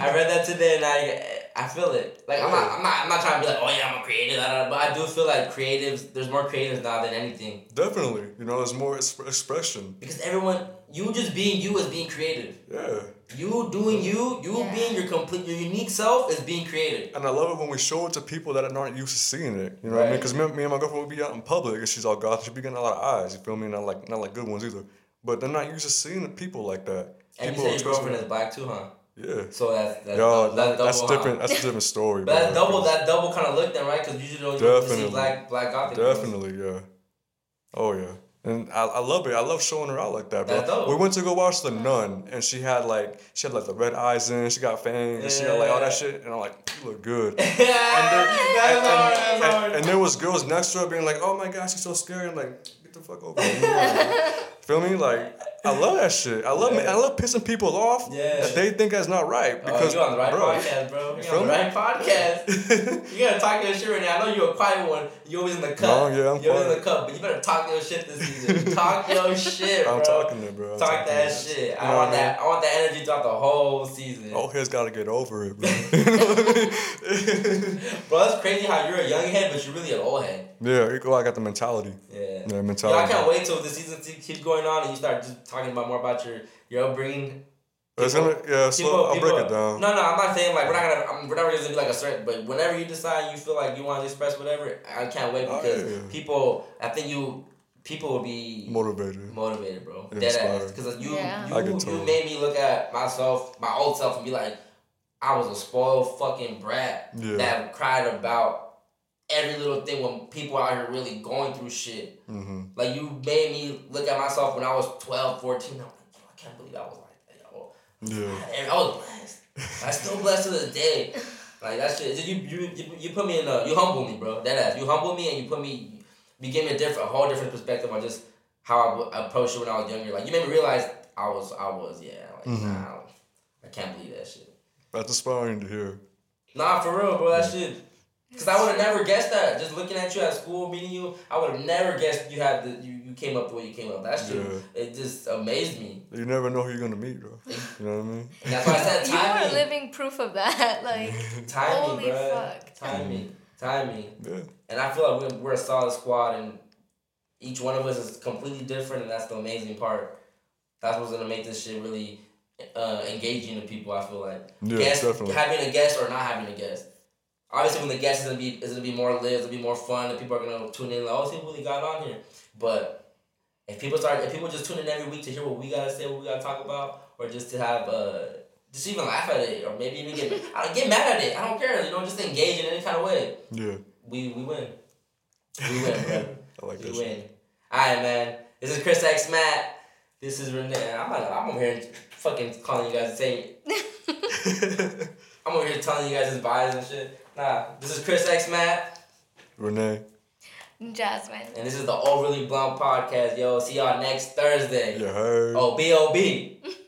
I read that today and I I feel it. Like I'm not I'm not I'm not trying to be like oh yeah I'm a creative, but I do feel like creatives. There's more creatives now than anything Definitely. You know, there's more exp- expression. because everyone you just being you is being creative. Yeah. You doing you, you Yeah. being your complete your unique self is being creative. And I love it when we show it to people that aren't used to seeing it. You know what I mean? Because me, me and my girlfriend would be out in public and she's all goth. She'd be getting a lot of eyes. You feel me? Not like not like good ones either. But they're not used to seeing people like that. And you people said your expressing- girlfriend is black too, huh? Yeah. So that's that's, Yo, double, that, that's double, huh? different. That's a different story. But that's bro, double. 'cause- That double kind of look then, right? Because usually don't you see black black gothic. girls. Definitely, yeah. Oh yeah. And I, I love it. I love showing her out like that, bro. That's dope. We went to go watch The Nun, and she had like she had like the red eyes in, she got fangs, and she had like all that shit, and I'm like, you look good. Yeah, that's hard. That's and, hard. and there was girls next to her being like, "Oh my gosh, she's so scary." I'm like, "Get the fuck over here." Feel me? Like, I love that shit. I love I love pissing people off Yeah. that they think that's not right Oh, because you're on the right bro, podcast, bro. You're feel on the right podcast. you gotta talk your shit right now. I know you're a quiet one. You're always in the cup. No, yeah, I'm You're always in the cup, but you better talk your shit this season. talk your shit, bro. I'm talking it, bro. I'm Talk that it. shit. You I know want I mean? that. I want that energy throughout the whole season. Oh, Old heads gotta get over it, bro. you know what I mean? Bro, that's crazy how you're a young head, but you're really an old head. yeah, you go. I got the mentality. Yeah. Yeah, Yo, mentality. I can't wait till the season keeps going on and you start just talking about more about your your upbringing. Uh, people- gonna, yeah, slow, I'll break it down. No, no, I'm not saying like we're not gonna. I'm, we're never gonna be like a certain. But whenever you decide you feel like you want to express whatever, I can't wait Oh, because yeah. people. I think you people will be Motivated. motivated, bro. Yeah, Dead ass. Because you Yeah. You can you made me look at myself, my old self, and be like, I was a spoiled fucking brat Yeah. that cried about every little thing when people out here really going through shit. Mm-hmm. Like you made me look at myself when I was 12, 14. I'm like, yo, I can't believe I was like that. Yo. Yeah. I was blessed. I still blessed to this day. Like that shit. You you you, you put me in a you humble me, bro. That ass. You humble me and you put me. You gave me a different, a whole different perspective on just how I approached it when I was younger. Like you made me realize I was, I was, yeah. Like Mhm. nah, I can't believe that shit. That's inspiring to hear. Nah, for real, bro. That shit. Cause I would have never guessed that. Just looking at you at school, meeting you, I would have never guessed you had the you, you came up the way you came up. That shit, Yeah. it just amazed me. You never know who you're gonna meet, bro. You know what I mean? And that's why I said You are living proof of that. Like, Timing, Holy bro. fuck. Timing, timing. Yeah. And I feel like we're, we're a solid squad, and each one of us is completely different, and that's the amazing part. That's what's gonna make this shit really uh, engaging to people. I feel like Yeah, guest, definitely. having a guest or not having a guest. Obviously, when the guest is gonna be is gonna be more lit, it's gonna be more fun, and people are gonna tune in like, oh, see what really got on here. But if people start, if people just tune in every week to hear what we gotta say, what we gotta talk about, or just to have uh, just even laugh at it, or maybe even get I don't get mad at it. I don't care. You know, just engage in any kind of way. Yeah. We we win. We win, bro. I like we that win. Alright, man. This is Chris X Matt. This is Renee. I'm not, I'm over here fucking calling you guys saying. I'm over here telling you guys his bias and shit. Nah, this is Chris X Matt, Renee. Jazmin. and this is the Overly Blunt podcast. Yo, see y'all next Thursday. You heard. Oh, B O B.